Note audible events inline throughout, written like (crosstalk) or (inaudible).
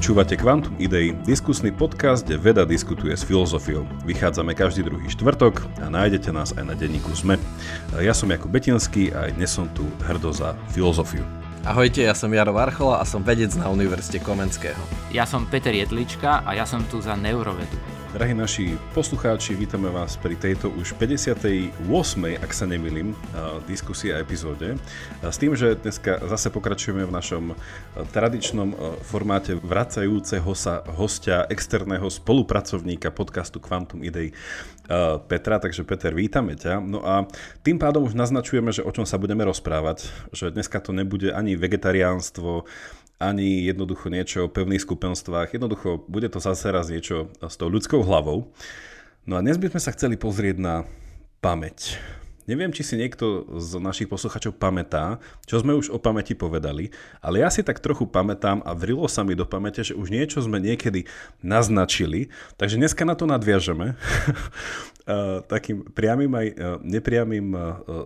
Počúvate Quantum Idei, diskusný podcast, kde veda diskutuje s filozofiou. Vychádzame každý druhý štvrtok a nájdete nás aj na denníku ZME. Ja som Jakub Betinský a aj dnes som tu hrdo za filozofiu. Ahojte, ja som Jaro Varchola a som vedec na Univerzite Komenského. Ja som Peter Jedlička a ja som tu za neurovedu. Drahí naši poslucháči, vítame vás pri tejto už 58. ak sa nemýlim, diskusie a epizóde. S tým, že dneska zase pokračujeme v našom tradičnom formáte vracajúceho sa hostia, externého spolupracovníka podcastu Quantum Idei Petra, takže Peter, vítame ťa. No a tým pádom už naznačujeme, že o čom sa budeme rozprávať, že dneska to nebude ani vegetariánstvo, ani jednoducho niečo o pevných skupenstvách. Jednoducho bude to zase raz niečo s tou ľudskou hlavou. No a dnes by sme sa chceli pozrieť na pamäť. Neviem, či si niekto z našich posluchačov pamätá, čo sme už o pamäti povedali, ale ja si tak trochu pamätám a vrilo sa mi do pamäte, že už niečo sme niekedy naznačili, takže dneska na to nadviažeme (laughs) takým priamým aj nepriamým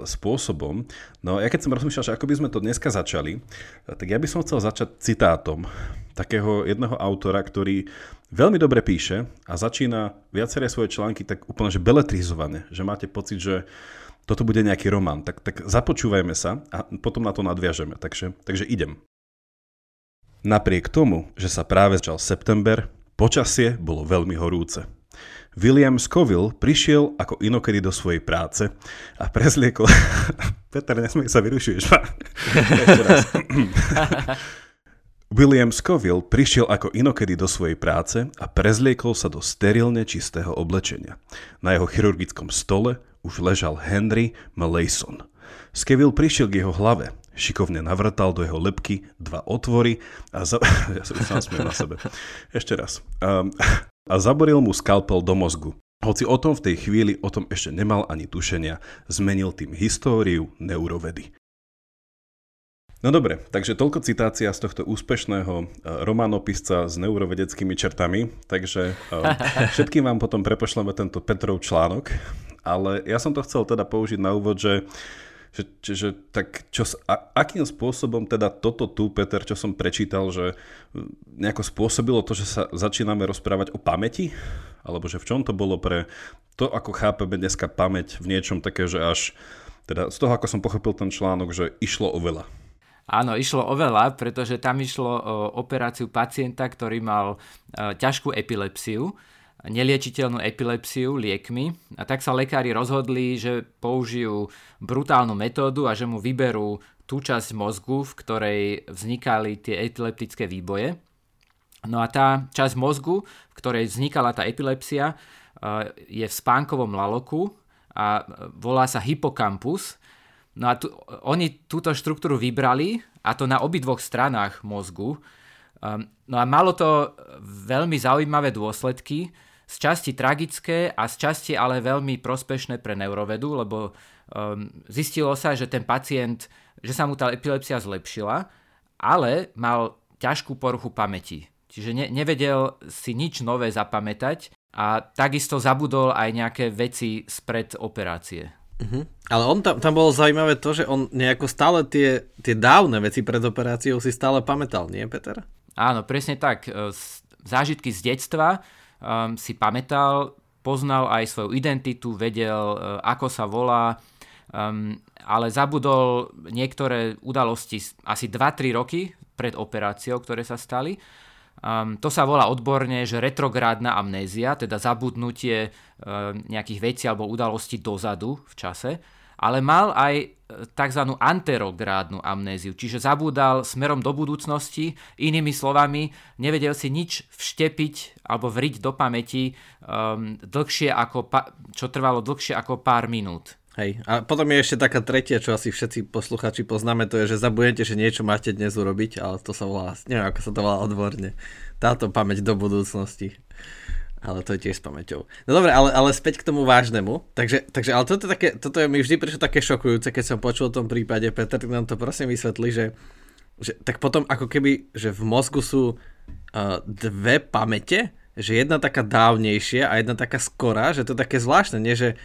spôsobom. No ja keď som rozmýšľal, že ako by sme to dneska začali, tak ja by som chcel začať citátom takého jedného autora, ktorý veľmi dobre píše a začína viaceré svoje články tak úplne že beletrizované, že máte pocit, že toto bude nejaký román, tak, tak započúvajme sa a potom na to nadviažeme. Takže, takže idem. Napriek tomu, že sa práve začal september, počasie bolo veľmi horúce. William Scoville prišiel ako inokedy do svojej práce a prezliekol... (laughs) Peter, nesmej sa vyrušuješ. (laughs) William Scoville prišiel ako inokedy do svojej práce a prezliekol sa do sterilne čistého oblečenia. Na jeho chirurgickom stole už ležal Henry Malayson. Skeville prišiel k jeho hlave, šikovne navrtal do jeho lepky dva otvory a za... (laughs) ja sám na sebe. Ešte raz. Um, (laughs) a zaboril mu skalpel do mozgu. Hoci o tom v tej chvíli o tom ešte nemal ani tušenia, zmenil tým históriu neurovedy. No dobre, takže toľko citácia z tohto úspešného uh, románopisca s neurovedeckými čertami, takže uh, (laughs) všetkým vám potom prepošleme tento Petrov článok ale ja som to chcel teda použiť na úvod, že že, že, tak čo, a, akým spôsobom teda toto tu, Peter, čo som prečítal, že nejako spôsobilo to, že sa začíname rozprávať o pamäti? Alebo že v čom to bolo pre to, ako chápeme dneska pamäť v niečom také, že až, teda z toho, ako som pochopil ten článok, že išlo o veľa. Áno, išlo o veľa, pretože tam išlo o operáciu pacienta, ktorý mal e, ťažkú epilepsiu neliečiteľnú epilepsiu liekmi a tak sa lekári rozhodli, že použijú brutálnu metódu a že mu vyberú tú časť mozgu, v ktorej vznikali tie epileptické výboje. No a tá časť mozgu, v ktorej vznikala tá epilepsia, e, je v spánkovom laloku a volá sa hypokampus. No a tu, oni túto štruktúru vybrali, a to na obidvoch stranách mozgu. Ehm, no a malo to veľmi zaujímavé dôsledky, z časti tragické a z časti ale veľmi prospešné pre neurovedu, lebo um, zistilo sa, že ten pacient, že sa mu tá epilepsia zlepšila, ale mal ťažkú poruchu pamäti. Čiže ne, nevedel si nič nové zapamätať a takisto zabudol aj nejaké veci spred operácie. Uh-huh. Ale on tam, tam bolo zaujímavé to, že on nejako stále tie, tie dávne veci pred operáciou si stále pamätal, nie Peter? Áno, presne tak. Zážitky z detstva, um, si pamätal, poznal aj svoju identitu, vedel, uh, ako sa volá, um, ale zabudol niektoré udalosti asi 2-3 roky pred operáciou, ktoré sa stali. Um, to sa volá odborne, že retrográdna amnézia, teda zabudnutie um, nejakých vecí alebo udalostí dozadu v čase ale mal aj e, tzv. anterográdnu amnéziu, čiže zabúdal smerom do budúcnosti, inými slovami, nevedel si nič vštepiť alebo vriť do pamäti um, dlhšie ako pa- čo trvalo dlhšie ako pár minút. Hej, a potom je ešte taká tretia, čo asi všetci posluchači poznáme, to je, že zabudnete, že niečo máte dnes urobiť, ale to sa volá, neviem ako sa to volá odborne, táto pamäť do budúcnosti ale to je tiež s pamäťou. No dobre, ale, ale späť k tomu vážnemu. Takže, takže ale toto, také, toto je mi vždy prišlo také šokujúce, keď som počul o tom prípade. Peter nám to prosím vysvetli, že, že tak potom ako keby, že v mozgu sú uh, dve pamäte, že jedna taká dávnejšia a jedna taká skorá, že to je také zvláštne, nie? že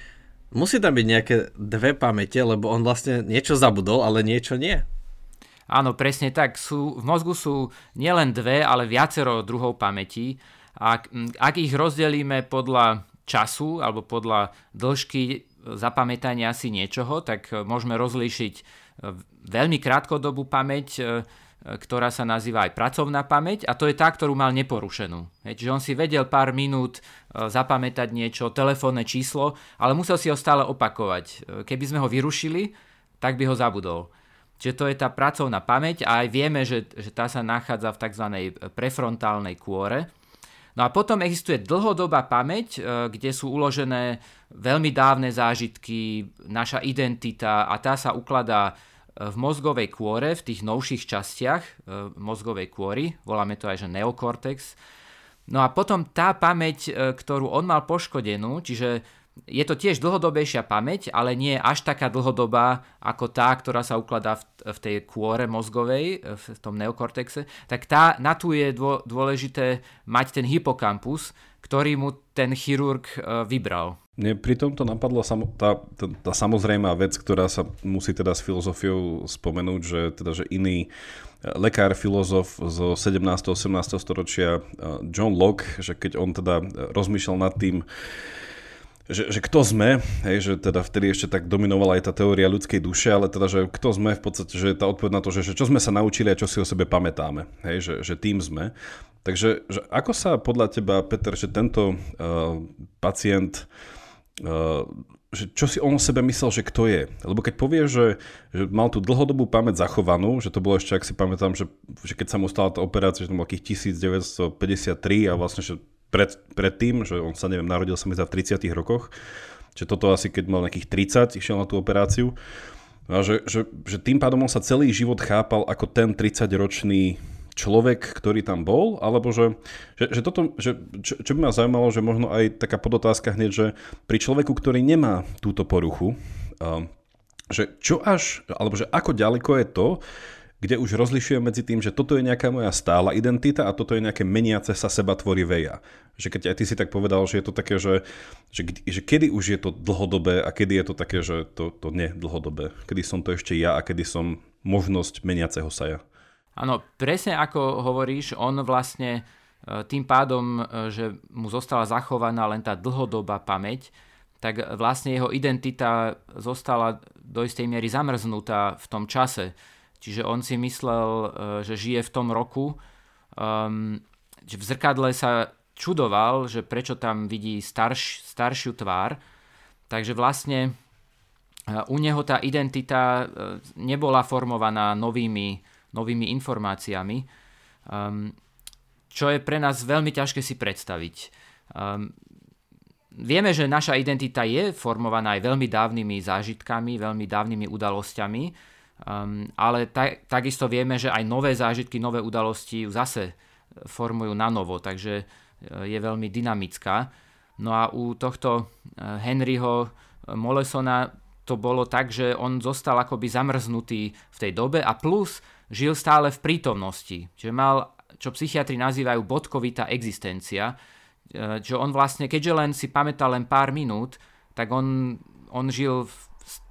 musí tam byť nejaké dve pamäte, lebo on vlastne niečo zabudol, ale niečo nie. Áno, presne tak. Sú, v mozgu sú nielen dve, ale viacero druhov pamätí. Ak, ak ich rozdelíme podľa času alebo podľa dĺžky zapamätania si niečoho, tak môžeme rozlíšiť e, veľmi krátkodobú pamäť, e, ktorá sa nazýva aj pracovná pamäť a to je tá, ktorú mal neporušenú. Čiže on si vedel pár minút e, zapamätať niečo, telefónne číslo, ale musel si ho stále opakovať. Keby sme ho vyrušili, tak by ho zabudol. Čiže to je tá pracovná pamäť a aj vieme, že, že tá sa nachádza v tzv. prefrontálnej kôre. No a potom existuje dlhodobá pamäť, e, kde sú uložené veľmi dávne zážitky, naša identita a tá sa ukladá e, v mozgovej kôre, v tých novších častiach e, mozgovej kôry, voláme to aj že neokortex. No a potom tá pamäť, ktorú on mal poškodenú, čiže je to tiež dlhodobejšia pamäť, ale nie až taká dlhodobá ako tá, ktorá sa ukladá v, v tej kôre mozgovej, v tom neokortexe, tak tá, na tú je dôležité mať ten hypokampus, ktorý mu ten chirurg e, vybral. Mne pri tomto napadla samo, tá, tá, tá samozrejmá vec, ktorá sa musí teda s filozofiou spomenúť, že, teda, že iný e, lekár, filozof zo 17. 18. storočia e, John Locke, že keď on teda rozmýšľal nad tým, že, že kto sme, hej, že teda vtedy ešte tak dominovala aj tá teória ľudskej duše, ale teda, že kto sme v podstate, že tá odpoveď na to, že, že čo sme sa naučili a čo si o sebe pamätáme, hej, že, že tým sme. Takže že ako sa podľa teba, Peter, že tento uh, pacient, uh, že čo si on o sebe myslel, že kto je? Lebo keď povie, že, že mal tú dlhodobú pamäť zachovanú, že to bolo ešte, ak si pamätám, že, že keď sa mu stala tá operácia, že to bolo 1953 a vlastne, že pred, predtým, že on sa, neviem, narodil sa mi za v 30 rokoch, že toto asi keď mal nejakých 30, išiel na tú operáciu, a že, že, že tým pádom on sa celý život chápal ako ten 30-ročný človek, ktorý tam bol, alebo že, že, že toto, že, čo, čo by ma zaujímalo, že možno aj taká podotázka hneď, že pri človeku, ktorý nemá túto poruchu, že čo až, alebo že ako ďaleko je to, kde už rozlišujem medzi tým, že toto je nejaká moja stála identita a toto je nejaké meniace sa seba tvorivé ja. Že keď aj ty si tak povedal, že je to také, že, že, že kedy už je to dlhodobé a kedy je to také, že to, to nie dlhodobé. Kedy som to ešte ja a kedy som možnosť meniaceho sa ja. Áno, presne ako hovoríš, on vlastne e, tým pádom, e, že mu zostala zachovaná len tá dlhodobá pamäť, tak vlastne jeho identita zostala do istej miery zamrznutá v tom čase Čiže on si myslel, e, že žije v tom roku, um, že v zrkadle sa čudoval, že prečo tam vidí starš, staršiu tvár. Takže vlastne e, u neho tá identita e, nebola formovaná novými, novými informáciami, um, čo je pre nás veľmi ťažké si predstaviť. Um, vieme, že naša identita je formovaná aj veľmi dávnymi zážitkami, veľmi dávnymi udalosťami, Um, ale ta, takisto vieme, že aj nové zážitky, nové udalosti ju zase formujú na novo, takže e, je veľmi dynamická. No a u tohto e, Henryho Molesona to bolo tak, že on zostal akoby zamrznutý v tej dobe a plus žil stále v prítomnosti. Čiže mal, čo psychiatri nazývajú bodkovitá existencia, e, že on vlastne, keďže len si pamätal len pár minút, tak on, on žil v,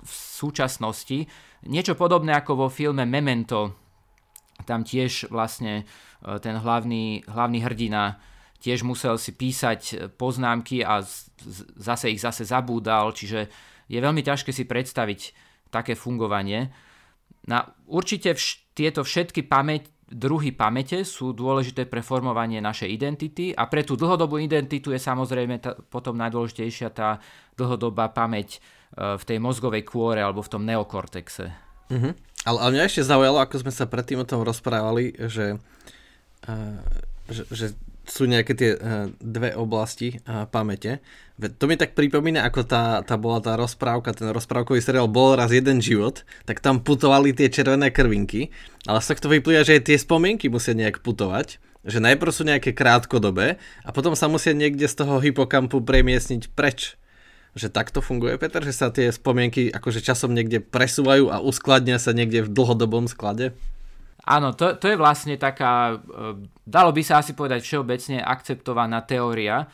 v súčasnosti, Niečo podobné ako vo filme Memento, tam tiež vlastne e, ten hlavný, hlavný hrdina tiež musel si písať poznámky a zase ich zase zabúdal, čiže je veľmi ťažké si predstaviť také fungovanie. Na, určite vš- tieto všetky pamäť, druhy pamäte sú dôležité pre formovanie našej identity a pre tú dlhodobú identitu je samozrejme tá, potom najdôležitejšia tá dlhodobá pamäť v tej mozgovej kôre alebo v tom neokortexe. Uh-huh. Ale, ale mňa ešte zaujalo, ako sme sa predtým o tom rozprávali, že, uh, že, že sú nejaké tie uh, dve oblasti uh, pamäte. To mi tak pripomína, ako tá, tá bola tá rozprávka, ten rozprávkový seriál Bol raz jeden život, tak tam putovali tie červené krvinky, ale z tohto vyplýva, že aj tie spomienky musia nejak putovať, že najprv sú nejaké krátkodobé a potom sa musia niekde z toho hypokampu premiesniť preč že takto funguje, Peter, že sa tie spomienky akože časom niekde presúvajú a uskladnia sa niekde v dlhodobom sklade? Áno, to, to je vlastne taká, e, dalo by sa asi povedať všeobecne akceptovaná teória e,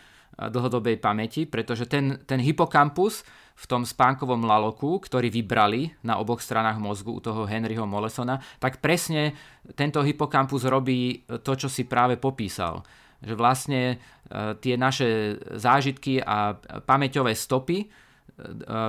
dlhodobej pamäti, pretože ten, ten hypokampus v tom spánkovom laloku, ktorý vybrali na oboch stranách mozgu u toho Henryho Molesona, tak presne tento hypokampus robí to, čo si práve popísal. Že vlastne tie naše zážitky a pamäťové stopy e,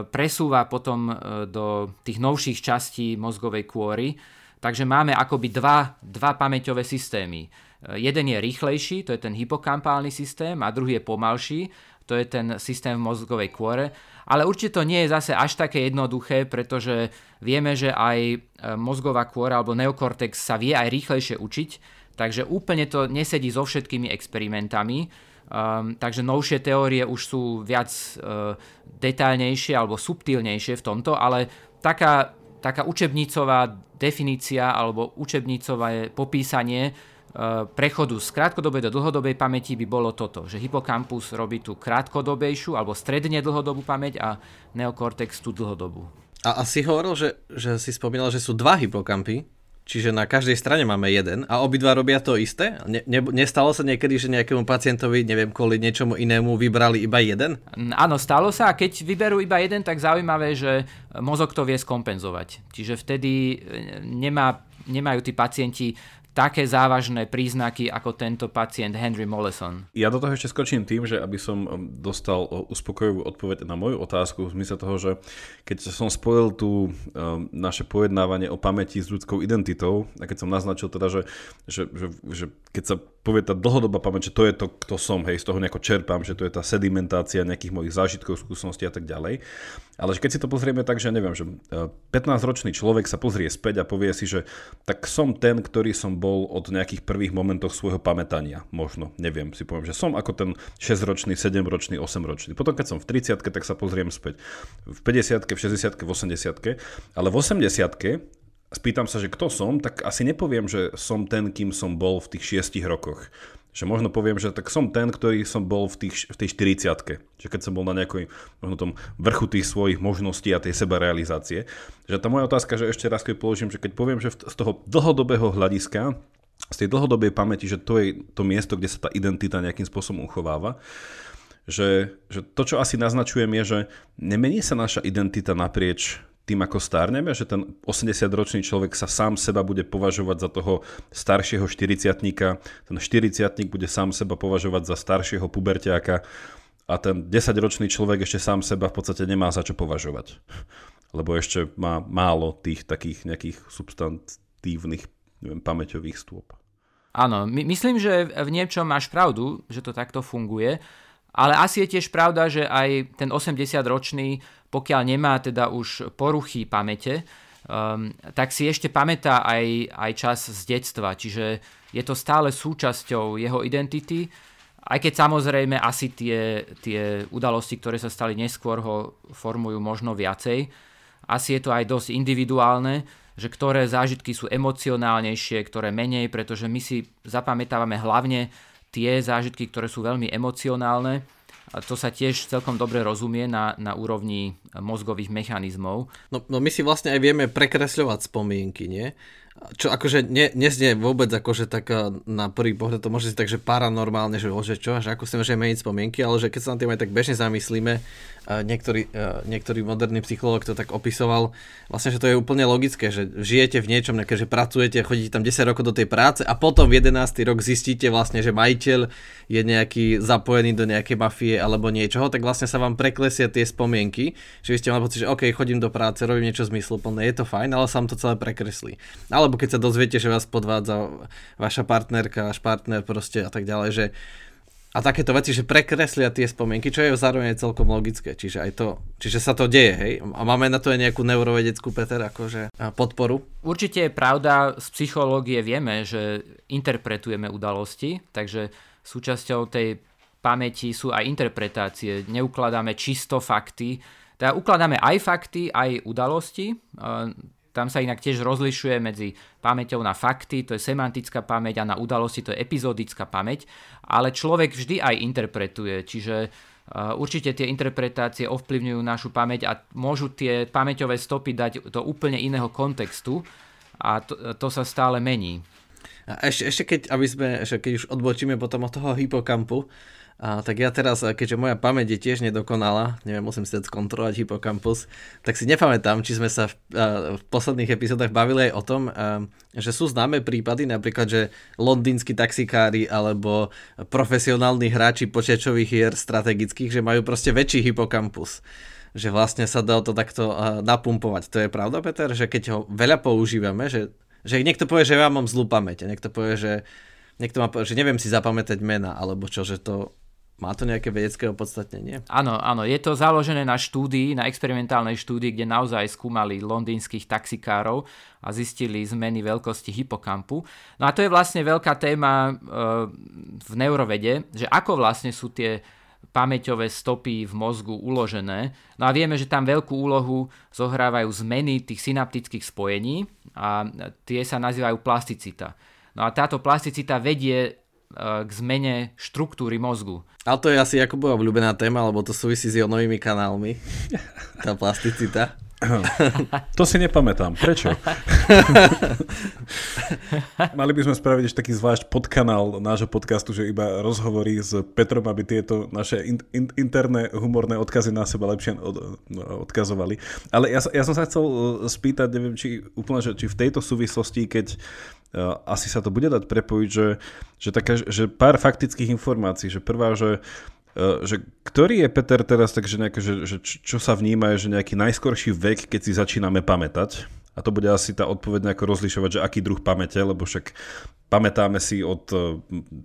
presúva potom do tých novších častí mozgovej kôry. Takže máme akoby dva, dva pamäťové systémy. Jeden je rýchlejší, to je ten hypokampálny systém a druhý je pomalší, to je ten systém v mozgovej kôre. Ale určite to nie je zase až také jednoduché, pretože vieme, že aj e, mozgová kôra alebo neokortex sa vie aj rýchlejšie učiť, takže úplne to nesedí so všetkými experimentami. Um, takže novšie teórie už sú viac uh, detailnejšie alebo subtilnejšie v tomto, ale taká, taká učebnicová definícia alebo učebnicové popísanie Eh, prechodu z krátkodobej do dlhodobej pamäti by bolo toto, že hypokampus robí tú krátkodobejšiu alebo stredne dlhodobú pamäť a neokortex tú dlhodobú. A asi hovoril, že, že si spomínal, že sú dva hypokampy, čiže na každej strane máme jeden a obidva robia to isté? Ne, ne, nestalo sa niekedy, že nejakému pacientovi, neviem, kvôli niečomu inému vybrali iba jeden? Áno, stalo sa a keď vyberú iba jeden, tak zaujímavé, že mozog to vie skompenzovať. Čiže vtedy eh, nemá, nemajú tí pacienti také závažné príznaky ako tento pacient Henry Mollison. Ja do toho ešte skočím tým, že aby som um, dostal uspokojivú odpoveď na moju otázku v zmysle toho, že keď som spojil tu um, naše pojednávanie o pamäti s ľudskou identitou a keď som naznačil teda, že, že, že, že keď sa povie tá dlhodobá pamäť, že to je to, kto som, hej, z toho nejako čerpám, že to je tá sedimentácia nejakých mojich zážitkov, skúseností a tak ďalej. Ale keď si to pozrieme tak, že neviem, že 15-ročný uh, človek sa pozrie späť a povie si, že tak som ten, ktorý som bol od nejakých prvých momentov svojho pamätania. Možno, neviem, si poviem, že som ako ten 6-ročný, 7-ročný, 8-ročný. Potom keď som v 30 tak sa pozriem späť. V 50 v 60 v 80 ale v 80 spýtam sa, že kto som, tak asi nepoviem, že som ten, kým som bol v tých šiestich rokoch. Že možno poviem, že tak som ten, ktorý som bol v, tých, v tej 40 Že keď som bol na nejakom možno tom vrchu tých svojich možností a tej sebarealizácie. Že tá moja otázka, že ešte raz keď položím, že keď poviem, že z toho dlhodobého hľadiska, z tej dlhodobej pamäti, že to je to miesto, kde sa tá identita nejakým spôsobom uchováva, že, že to, čo asi naznačujem, je, že nemení sa naša identita naprieč tým, ako stárneme, že ten 80-ročný človek sa sám seba bude považovať za toho staršieho 40 ten 40 bude sám seba považovať za staršieho puberťáka a ten 10-ročný človek ešte sám seba v podstate nemá za čo považovať. Lebo ešte má málo tých takých nejakých substantívnych neviem, pamäťových stôp. Áno, my, myslím, že v niečom máš pravdu, že to takto funguje, ale asi je tiež pravda, že aj ten 80-ročný pokiaľ nemá teda už poruchy pamäte, um, tak si ešte pamätá aj, aj čas z detstva, čiže je to stále súčasťou jeho identity, aj keď samozrejme asi tie, tie udalosti, ktoré sa stali neskôr, ho formujú možno viacej. Asi je to aj dosť individuálne, že ktoré zážitky sú emocionálnejšie, ktoré menej, pretože my si zapamätávame hlavne tie zážitky, ktoré sú veľmi emocionálne to sa tiež celkom dobre rozumie na, na úrovni mozgových mechanizmov. No, no my si vlastne aj vieme prekresľovať spomienky, nie? Čo akože ne, neznie vôbec akože tak eh, na prvý pohľad to môže si tak, že paranormálne, že, že čo, že ako si môžeme meniť spomienky, ale že keď sa na tým aj tak bežne zamyslíme, eh, niektorý, eh, niektorý moderný psychológ to tak opisoval, vlastne, že to je úplne logické, že žijete v niečom, nejaké, že pracujete, chodíte tam 10 rokov do tej práce a potom v 11. rok zistíte vlastne, že majiteľ je nejaký zapojený do nejakej mafie alebo niečoho, tak vlastne sa vám preklesia tie spomienky, že vy ste mali pocit, že OK, chodím do práce, robím niečo zmysluplné, je to fajn, ale sa vám to celé prekreslí. Ale alebo keď sa dozviete, že vás podvádza vaša partnerka, váš partner proste a tak ďalej, že a takéto veci, že prekreslia tie spomienky, čo je zároveň celkom logické, čiže aj to, čiže sa to deje, hej? A máme na to aj nejakú neurovedeckú, Peter, akože podporu? Určite je pravda, z psychológie vieme, že interpretujeme udalosti, takže súčasťou tej pamäti sú aj interpretácie, neukladáme čisto fakty, teda ukladáme aj fakty, aj udalosti, tam sa inak tiež rozlišuje medzi pamäťou na fakty, to je semantická pamäť a na udalosti to je epizodická pamäť, ale človek vždy aj interpretuje, čiže uh, určite tie interpretácie ovplyvňujú našu pamäť a môžu tie pamäťové stopy dať do úplne iného kontextu a to, to sa stále mení. A ešte, ešte keď, aby sme, ešte keď už odbočíme potom od toho hypokampu, a, tak ja teraz, keďže moja pamäť je tiež nedokonalá, neviem, musím si dať skontrolovať hypokampus, tak si nepamätám, či sme sa v, v posledných epizódach bavili aj o tom, že sú známe prípady, napríklad, že londýnsky taxikári alebo profesionálni hráči počítačových hier strategických, že majú proste väčší hypokampus že vlastne sa dá to takto napumpovať. To je pravda, Peter, že keď ho veľa používame, že, že niekto povie, že ja mám zlú pamäť a niekto povie, že, niekto má že neviem si zapamätať mena, alebo čo, že to má to nejaké vedecké opodstatnenie? Áno, áno, je to založené na štúdii, na experimentálnej štúdii, kde naozaj skúmali londýnskych taxikárov a zistili zmeny veľkosti hypokampu. No a to je vlastne veľká téma e, v neurovede, že ako vlastne sú tie pamäťové stopy v mozgu uložené. No a vieme, že tam veľkú úlohu zohrávajú zmeny tých synaptických spojení a tie sa nazývajú plasticita. No a táto plasticita vedie k zmene štruktúry mozgu. Ale to je asi Jakubova obľúbená téma, lebo to súvisí s novými kanálmi. Tá plasticita. To si nepamätám. Prečo? Mali by sme spraviť ešte taký zvlášť podkanál nášho podcastu, že iba rozhovorí s Petrom, aby tieto naše in, in, interné humorné odkazy na seba lepšie od, no, odkazovali. Ale ja, ja som sa chcel uh, spýtať, neviem, či úplne, že, či v tejto súvislosti, keď uh, asi sa to bude dať prepojiť, že, že, taká, že pár faktických informácií, že prvá, že Eh, že ktorý je Peter teraz takže nejaké, že, že čo sa vníma je, že nejaký najskorší vek, keď si začíname pamätať? A to bude asi tá odpoveď nejako rozlišovať, že aký druh pamäte, lebo však pamätáme si od, eh,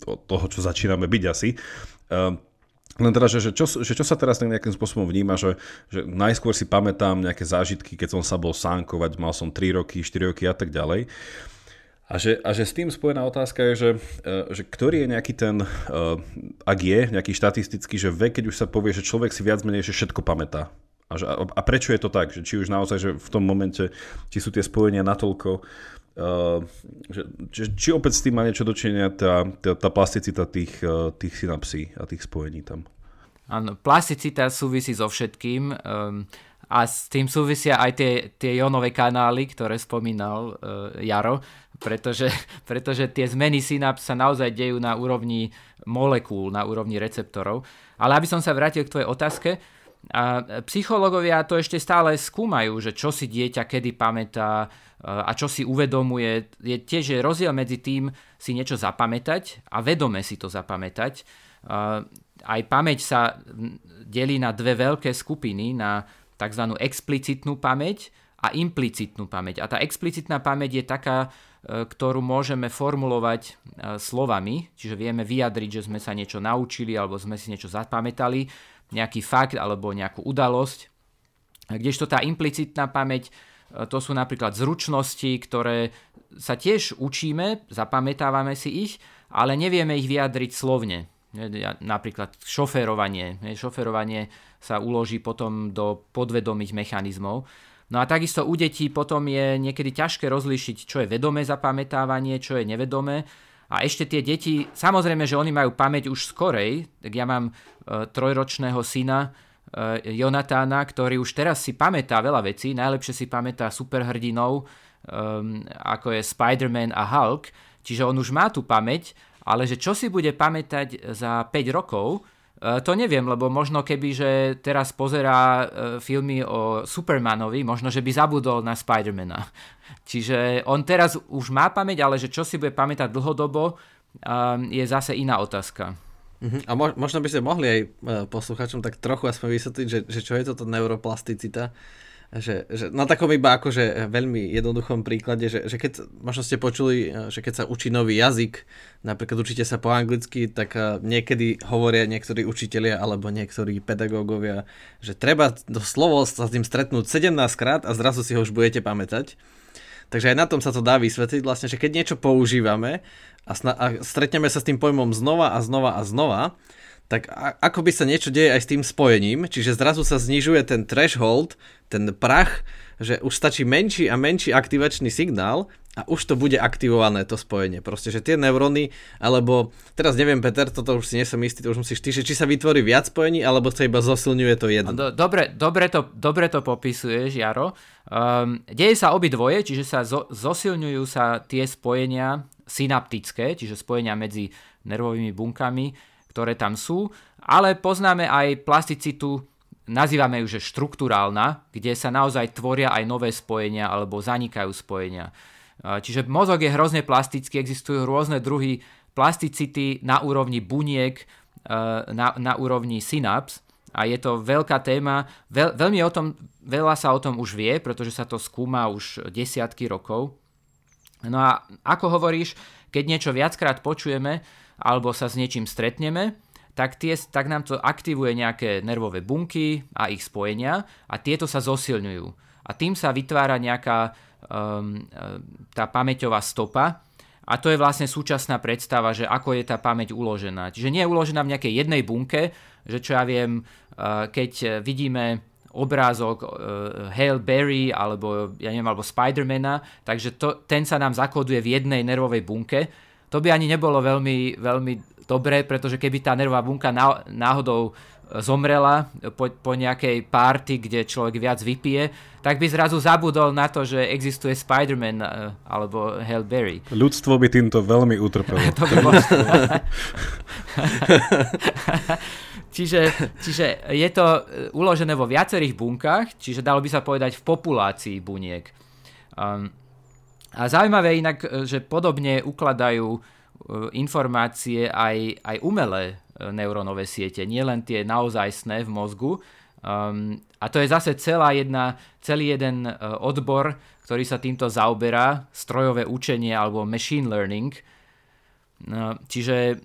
od toho, čo začíname byť asi. Uh, len teda, že, že, čo, že čo sa teraz nejakým spôsobom vníma, že, že najskôr si pamätám nejaké zážitky, keď som sa bol sánkovať, mal som 3 roky, 4 roky a tak ďalej. A že, a že s tým spojená otázka je, že, e, že ktorý je nejaký ten, e, ak je nejaký štatistický, že vek, keď už sa povie, že človek si viac menej že všetko pamätá. A, že, a prečo je to tak? Že či už naozaj, že v tom momente, či sú tie spojenia natoľko, Uh, že, že, či opäť s tým má niečo dočinenia tá, tá, tá plasticita tých, tých synapsí a tých spojení tam? Áno, plasticita súvisí so všetkým um, a s tým súvisia aj tie, tie jonové kanály, ktoré spomínal uh, Jaro pretože, (laughs) pretože tie zmeny synaps sa naozaj dejú na úrovni molekúl, na úrovni receptorov. Ale aby som sa vrátil k tvojej otázke, a psychológovia to ešte stále skúmajú, že čo si dieťa kedy pamätá a čo si uvedomuje. Je tiež rozdiel medzi tým si niečo zapamätať a vedome si to zapamätať. Aj pamäť sa delí na dve veľké skupiny, na tzv. explicitnú pamäť a implicitnú pamäť. A tá explicitná pamäť je taká, E, ktorú môžeme formulovať e, slovami, čiže vieme vyjadriť, že sme sa niečo naučili alebo sme si niečo zapamätali, nejaký fakt alebo nejakú udalosť. Kdežto tá implicitná pamäť, e, to sú napríklad zručnosti, ktoré sa tiež učíme, zapamätávame si ich, ale nevieme ich vyjadriť slovne. Napríklad šoférovanie. Šoférovanie sa uloží potom do podvedomých mechanizmov. No a takisto u detí potom je niekedy ťažké rozlíšiť, čo je vedomé zapamätávanie, čo je nevedomé. A ešte tie deti, samozrejme, že oni majú pamäť už skorej, tak ja mám e, trojročného syna e, Jonatána, ktorý už teraz si pamätá veľa vecí, najlepšie si pamätá superhrdinov, e, ako je Spider-Man a Hulk, čiže on už má tú pamäť, ale že čo si bude pamätať za 5 rokov, to neviem, lebo možno keby, že teraz pozerá e, filmy o Supermanovi, možno, že by zabudol na Spidermana. (laughs) Čiže on teraz už má pamäť, ale že čo si bude pamätať dlhodobo, je zase iná otázka. Uh-huh. A možno by ste mohli aj e, posluchačom tak trochu aspoň vysvetliť, že, že čo je toto neuroplasticita že, že na takom iba akože veľmi jednoduchom príklade, že, že keď, možno ste počuli, že keď sa učí nový jazyk, napríklad učíte sa po anglicky, tak niekedy hovoria niektorí učitelia alebo niektorí pedagógovia, že treba do slovo sa s ním stretnúť 17 krát a zrazu si ho už budete pamätať. Takže aj na tom sa to dá vysvetliť vlastne, že keď niečo používame a, sna- a stretneme sa s tým pojmom znova a znova a znova, tak ako by sa niečo deje aj s tým spojením, čiže zrazu sa znižuje ten threshold, ten prach, že už stačí menší a menší aktivačný signál a už to bude aktivované, to spojenie. Proste, že tie neuróny, alebo teraz neviem, Peter, toto už si nie som istý, to už musíš ty, či sa vytvorí viac spojení, alebo sa iba zosilňuje to jedno. Do, dobre, dobre, to, dobre to popisuješ, Jaro. Um, deje sa dvoje, čiže sa zo, zosilňujú sa tie spojenia synaptické, čiže spojenia medzi nervovými bunkami, ktoré tam sú, ale poznáme aj plasticitu, nazývame ju, že štruktúrálna, kde sa naozaj tvoria aj nové spojenia alebo zanikajú spojenia. Čiže mozog je hrozne plastický, existujú rôzne druhy plasticity na úrovni buniek, na, na úrovni synaps a je to veľká téma. Veľ, veľmi o tom, veľa sa o tom už vie, pretože sa to skúma už desiatky rokov. No a ako hovoríš, keď niečo viackrát počujeme alebo sa s niečím stretneme, tak, tie, tak nám to aktivuje nejaké nervové bunky a ich spojenia a tieto sa zosilňujú. A tým sa vytvára nejaká um, tá pamäťová stopa a to je vlastne súčasná predstava, že ako je tá pamäť uložená. Čiže nie je uložená v nejakej jednej bunke, že čo ja viem, uh, keď vidíme obrázok uh, Hail Berry alebo, ja neviem, alebo Spidermana, takže to, ten sa nám zakoduje v jednej nervovej bunke. To by ani nebolo veľmi, veľmi dobré, pretože keby tá nervová bunka náhodou zomrela po, po nejakej party, kde človek viac vypije, tak by zrazu zabudol na to, že existuje Spider-Man uh, alebo Hail Berry. Ľudstvo by týmto veľmi utrpelo. (laughs) to by (laughs) čiže, čiže je to e, uložené vo viacerých bunkách, čiže dalo by sa povedať v populácii buniek. Um, a zaujímavé inak, e, že podobne ukladajú informácie aj, aj umelé neurónové siete, nielen tie naozajstné v mozgu. Um, a to je zase celá jedna, celý jeden odbor, ktorý sa týmto zaoberá, strojové učenie alebo machine learning. Čiže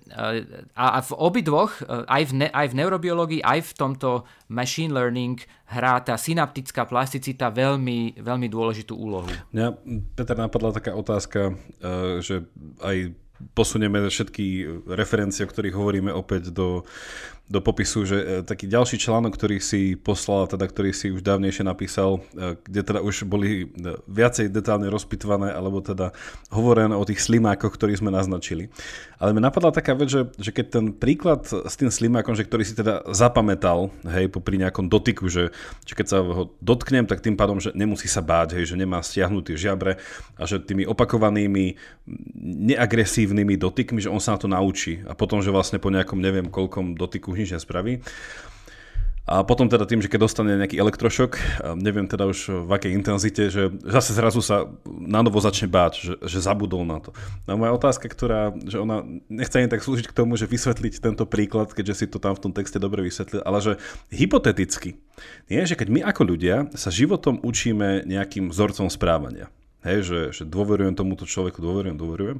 a, v obidvoch, aj, v aj v neurobiológii, aj v tomto machine learning hrá tá synaptická plasticita veľmi, veľmi dôležitú úlohu. Mňa, Peter, napadla taká otázka, uh, že aj posunieme všetky referencie, o ktorých hovoríme opäť do do popisu, že e, taký ďalší článok, ktorý si poslal, teda ktorý si už dávnejšie napísal, e, kde teda už boli e, viacej detálne rozpitvané, alebo teda hovorené o tých slimákoch, ktorí sme naznačili. Ale mi napadla taká vec, že, že keď ten príklad s tým slimákom, že ktorý si teda zapamätal, hej, pri nejakom dotyku, že, že keď sa ho dotknem, tak tým pádom, že nemusí sa báť, hej, že nemá stiahnutý žiabre a že tými opakovanými neagresívnymi dotykmi, že on sa na to naučí a potom, že vlastne po nejakom neviem koľkom dotyku už nič nespraví. A potom teda tým, že keď dostane nejaký elektrošok, neviem teda už v akej intenzite, že zase zrazu sa na novo začne báť, že, že zabudol na to. No moja otázka, ktorá, že ona nechce ani tak slúžiť k tomu, že vysvetliť tento príklad, keďže si to tam v tom texte dobre vysvetlil, ale že hypoteticky, nie, že keď my ako ľudia sa životom učíme nejakým vzorcom správania, hej, že, že dôverujem tomuto človeku, dôverujem, dôverujem,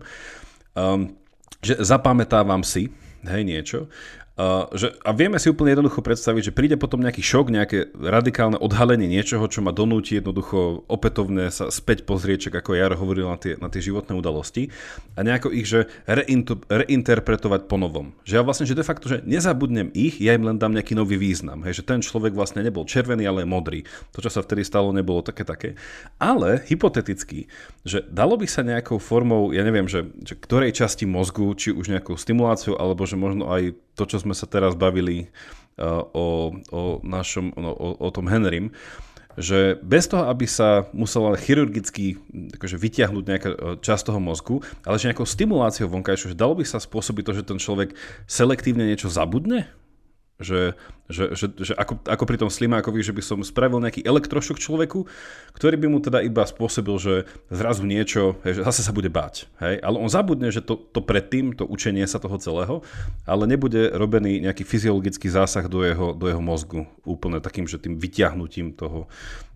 um, že zapamätávam si, hej, niečo Uh, že, a vieme si úplne jednoducho predstaviť, že príde potom nejaký šok, nejaké radikálne odhalenie niečoho, čo ma donúti jednoducho opätovne sa späť pozrieť, ako Jar hovoril na tie, na tie životné udalosti a nejako ich, že reintu, reinterpretovať po novom. Že ja vlastne, že de facto, že nezabudnem ich, ja im len dám nejaký nový význam. Hej, že ten človek vlastne nebol červený, ale modrý. To, čo sa vtedy stalo, nebolo také také. Ale hypoteticky, že dalo by sa nejakou formou, ja neviem, že, že ktorej časti mozgu, či už nejakou stimuláciou, alebo že možno aj to, čo sme sa teraz bavili uh, o, o našom, no, o, o tom Henrym, že bez toho, aby sa musela chirurgicky akože vyťahnuť nejaká uh, časť toho mozgu, ale že nejakou stimuláciou vonkajšou, že dalo by sa spôsobiť to, že ten človek selektívne niečo zabudne? Že, že, že, že ako, ako pri tom Slimákovi, že by som spravil nejaký elektrošok človeku, ktorý by mu teda iba spôsobil, že zrazu niečo, hej, že zase sa bude báť. Hej? Ale on zabudne, že to, to predtým, to učenie sa toho celého, ale nebude robený nejaký fyziologický zásah do jeho, do jeho mozgu. Úplne takým, že tým vyťahnutím toho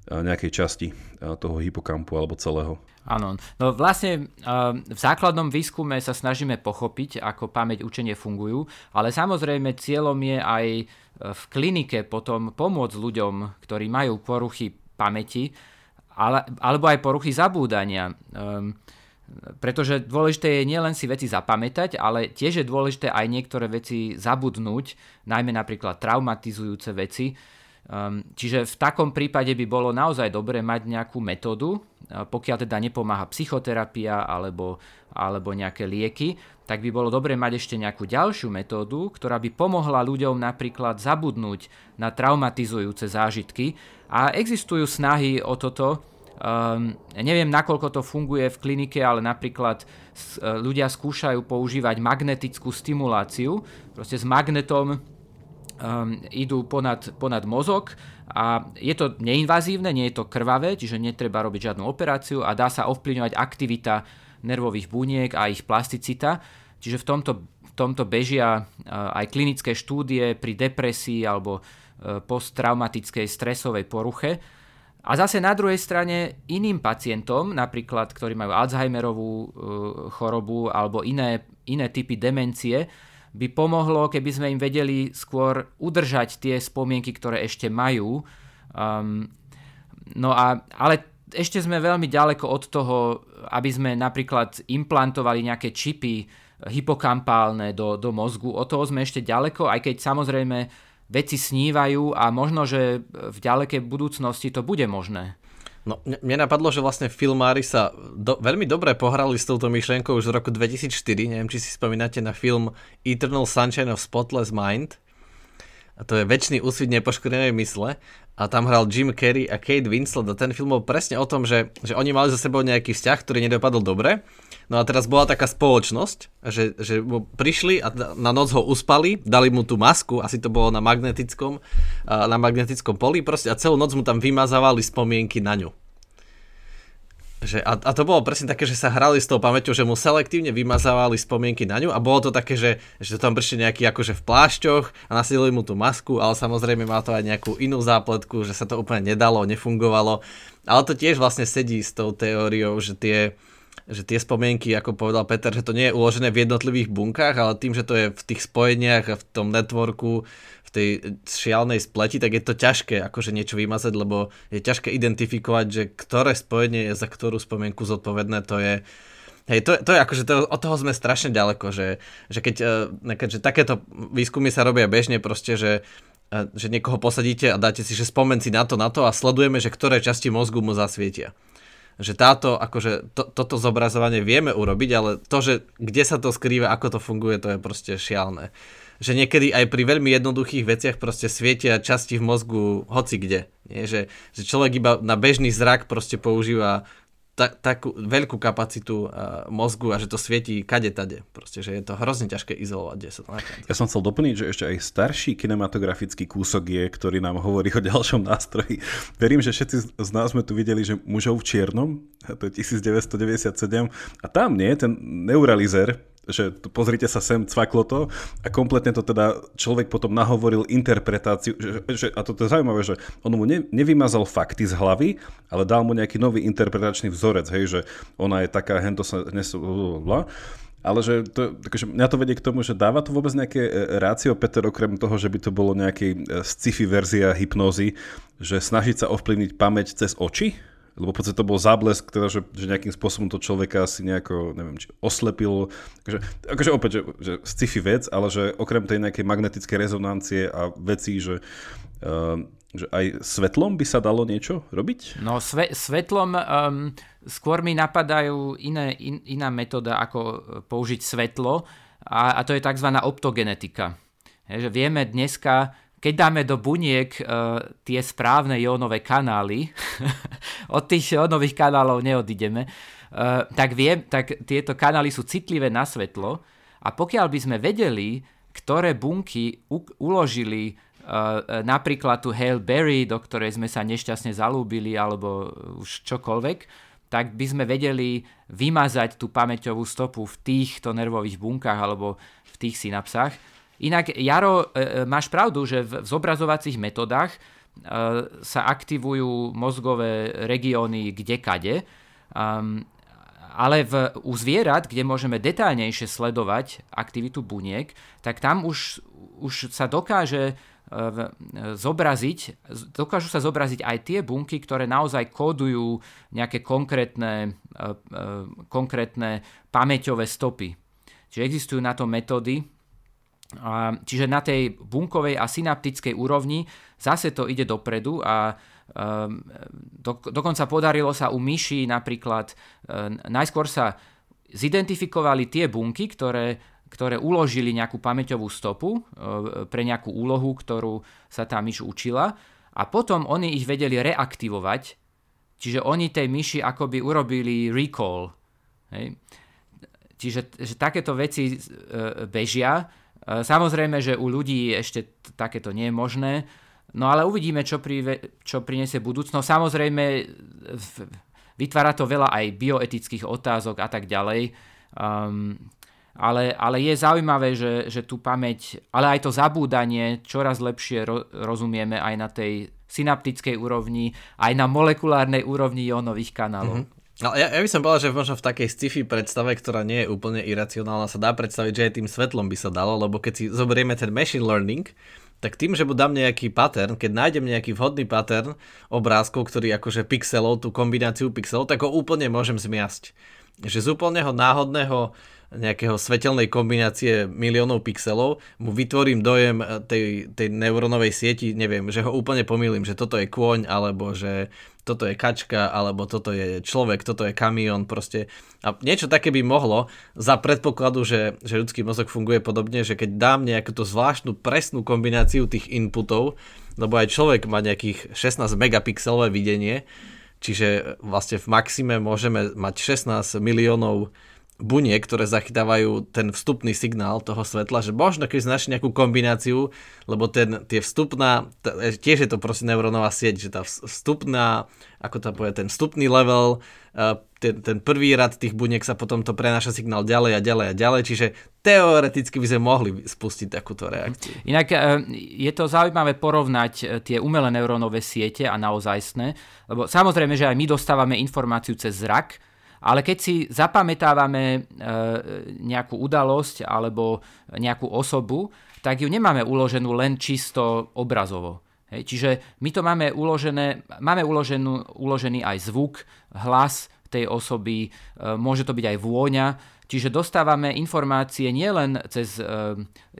nejakej časti toho hypokampu alebo celého. Áno, no vlastne v základnom výskume sa snažíme pochopiť, ako pamäť učenie fungujú, ale samozrejme cieľom je aj e, v klinike potom pomôcť ľuďom, ktorí majú poruchy pamäti, ale, alebo aj poruchy zabúdania. Um, Pretože dôležité je nielen si veci zapamätať, ale tiež je dôležité aj niektoré veci zabudnúť, najmä napríklad traumatizujúce veci. Um, čiže v takom prípade by bolo naozaj dobré mať nejakú metódu, pokiaľ teda nepomáha psychoterapia alebo, alebo nejaké lieky, tak by bolo dobré mať ešte nejakú ďalšiu metódu, ktorá by pomohla ľuďom napríklad zabudnúť na traumatizujúce zážitky. A existujú snahy o toto, Um, neviem, nakoľko to funguje v klinike, ale napríklad uh, ľudia skúšajú používať magnetickú stimuláciu. Proste s magnetom um, idú ponad, ponad mozog a je to neinvazívne, nie je to krvavé, čiže netreba robiť žiadnu operáciu a dá sa ovplyvňovať aktivita nervových buniek a ich plasticita. Čiže v tomto, v tomto bežia uh, aj klinické štúdie pri depresii alebo uh, posttraumatickej stresovej poruche a zase na druhej strane iným pacientom, napríklad ktorí majú Alzheimerovú e, chorobu alebo iné, iné typy demencie, by pomohlo, keby sme im vedeli skôr udržať tie spomienky, ktoré ešte majú. Um, no a, ale ešte sme veľmi ďaleko od toho, aby sme napríklad implantovali nejaké čipy hypokampálne do, do mozgu. Od toho sme ešte ďaleko, aj keď samozrejme veci snívajú a možno, že v ďalekej budúcnosti to bude možné. No, mne napadlo, že vlastne filmári sa do, veľmi dobre pohrali s touto myšlienkou už z roku 2004. Neviem, či si spomínate na film Eternal Sunshine of Spotless Mind. A to je väčší úsvit nepoškodenej mysle. A tam hral Jim Carrey a Kate Winslet a ten film bol presne o tom, že, že oni mali za sebou nejaký vzťah, ktorý nedopadol dobre No a teraz bola taká spoločnosť, že, že prišli a na noc ho uspali, dali mu tú masku, asi to bolo na magnetickom, na magnetickom poli proste a celú noc mu tam vymazávali spomienky na ňu. Že, a, a to bolo presne také, že sa hrali s tou pamäťou, že mu selektívne vymazávali spomienky na ňu a bolo to také, že, že tam prišli nejaký akože v plášťoch a nasadili mu tú masku, ale samozrejme má to aj nejakú inú zápletku, že sa to úplne nedalo, nefungovalo. Ale to tiež vlastne sedí s tou teóriou, že tie, že tie spomienky, ako povedal Peter, že to nie je uložené v jednotlivých bunkách, ale tým, že to je v tých spojeniach a v tom networku, v tej šialnej spleti, tak je to ťažké akože niečo vymazať, lebo je ťažké identifikovať, že ktoré spojenie je za ktorú spomienku zodpovedné, to je Hej, to, to je akože, to, od toho sme strašne ďaleko, že, že keď, e, keďže takéto výskumy sa robia bežne proste, že e, že niekoho posadíte a dáte si, že spomen si na to, na to a sledujeme, že ktoré časti mozgu mu zasvietia že táto, akože to, toto zobrazovanie vieme urobiť, ale to, že kde sa to skrýva, ako to funguje, to je proste šialné. Že niekedy aj pri veľmi jednoduchých veciach proste svietia časti v mozgu hoci kde. Nie? Že, že človek iba na bežný zrak proste používa ta, takú veľkú kapacitu uh, mozgu a že to svietí kade tade. Proste, že je to hrozne ťažké izolovať, kde sa to. Ja som chcel doplniť, že ešte aj starší kinematografický kúsok je, ktorý nám hovorí o ďalšom nástroji. Verím, že všetci z nás sme tu videli, že mužov v čiernom, to je 1997, a tam nie, ten neuralizer, že pozrite sa sem, cvaklo to a kompletne to teda človek potom nahovoril interpretáciu, že, že, a to je zaujímavé, že on mu ne, nevymazal fakty z hlavy, ale dal mu nejaký nový interpretačný vzorec, hej, že ona je taká, hento sa bla, ale že to, takže mňa to vedie k tomu, že dáva to vôbec nejaké e, rácio, Peter, okrem toho, že by to bolo nejaký e, sci-fi verzia hypnózy, že snažiť sa ovplyvniť pamäť cez oči, lebo v podstate to bol záblesk, teda, že, že nejakým spôsobom to človeka asi nejako, neviem, či oslepilo. Takže, akože opäť, že, že sci-fi vec, ale že okrem tej nejakej magnetickej rezonancie a vecí, že, uh, že aj svetlom by sa dalo niečo robiť? No sve, svetlom um, skôr mi napadajú iné, in, iná metóda, ako použiť svetlo a, a to je tzv. optogenetika. Je, že vieme dneska keď dáme do buniek uh, tie správne jónové kanály, (laughs) od tých jónových kanálov neodideme, uh, tak, viem, tak tieto kanály sú citlivé na svetlo a pokiaľ by sme vedeli, ktoré bunky u- uložili uh, napríklad tu Hale Berry, do ktorej sme sa nešťastne zalúbili, alebo už čokoľvek, tak by sme vedeli vymazať tú pamäťovú stopu v týchto nervových bunkách alebo v tých synapsách Inak, Jaro, e, e, máš pravdu, že v zobrazovacích metodách e, sa aktivujú mozgové regióny kdekade, ale v, u zvierat, kde môžeme detaľnejšie sledovať aktivitu buniek, tak tam už, už sa dokáže zobraziť, dokážu sa zobraziť aj tie bunky, ktoré naozaj kódujú nejaké konkrétne, konkrétne pamäťové stopy. Čiže existujú na to metódy, čiže na tej bunkovej a synaptickej úrovni zase to ide dopredu a Ehm, do, dokonca podarilo sa u myší napríklad, ehm, najskôr sa zidentifikovali tie bunky, ktoré, ktoré uložili nejakú pamäťovú stopu ehm, pre nejakú úlohu, ktorú sa tá myš učila a potom oni ich vedeli reaktivovať, čiže oni tej myši akoby urobili recall. Hej. Čiže že takéto veci bežia. Samozrejme, že u ľudí ešte takéto nie je možné, No ale uvidíme, čo, pri, čo priniesie budúcnosť. Samozrejme, vytvára to veľa aj bioetických otázok a tak ďalej. Um, ale, ale je zaujímavé, že, že tú pamäť, ale aj to zabúdanie čoraz lepšie ro, rozumieme aj na tej synaptickej úrovni, aj na molekulárnej úrovni jónových kanálov. Mm-hmm. No, ja, ja by som povedal, že možno v takej sci-fi predstave, ktorá nie je úplne iracionálna, sa dá predstaviť, že aj tým svetlom by sa dalo, lebo keď si zoberieme ten machine learning, tak tým, že mu dám nejaký pattern, keď nájdem nejaký vhodný pattern obrázkov, ktorý akože pixelov, tú kombináciu pixelov, tak ho úplne môžem zmiasť. Že z úplného náhodného nejakého svetelnej kombinácie miliónov pixelov mu vytvorím dojem tej, tej neurónovej sieti, neviem, že ho úplne pomýlim, že toto je kôň, alebo že toto je kačka, alebo toto je človek, toto je kamión, proste. A niečo také by mohlo, za predpokladu, že, že ľudský mozog funguje podobne, že keď dám nejakú tú zvláštnu presnú kombináciu tých inputov, lebo aj človek má nejakých 16 megapixelové videnie, čiže vlastne v maxime môžeme mať 16 miliónov buniek, ktoré zachytávajú ten vstupný signál toho svetla, že možno keď našli nejakú kombináciu, lebo ten, tie vstupná, t- tiež je to proste neurónová sieť, že tá vstupná, ako to povie, ten vstupný level, uh, ten, ten prvý rad tých buniek sa potom to prenáša signál ďalej a ďalej a ďalej, čiže teoreticky by sme mohli spustiť takúto reakciu. Inak uh, je to zaujímavé porovnať tie umelé neurónové siete a naozajstné, lebo samozrejme, že aj my dostávame informáciu cez zrak, ale keď si zapamätávame e, nejakú udalosť alebo nejakú osobu, tak ju nemáme uloženú len čisto obrazovo. Hej, čiže my to máme uložené, máme uloženú, uložený aj zvuk, hlas tej osoby, e, môže to byť aj vôňa, čiže dostávame informácie nielen cez e,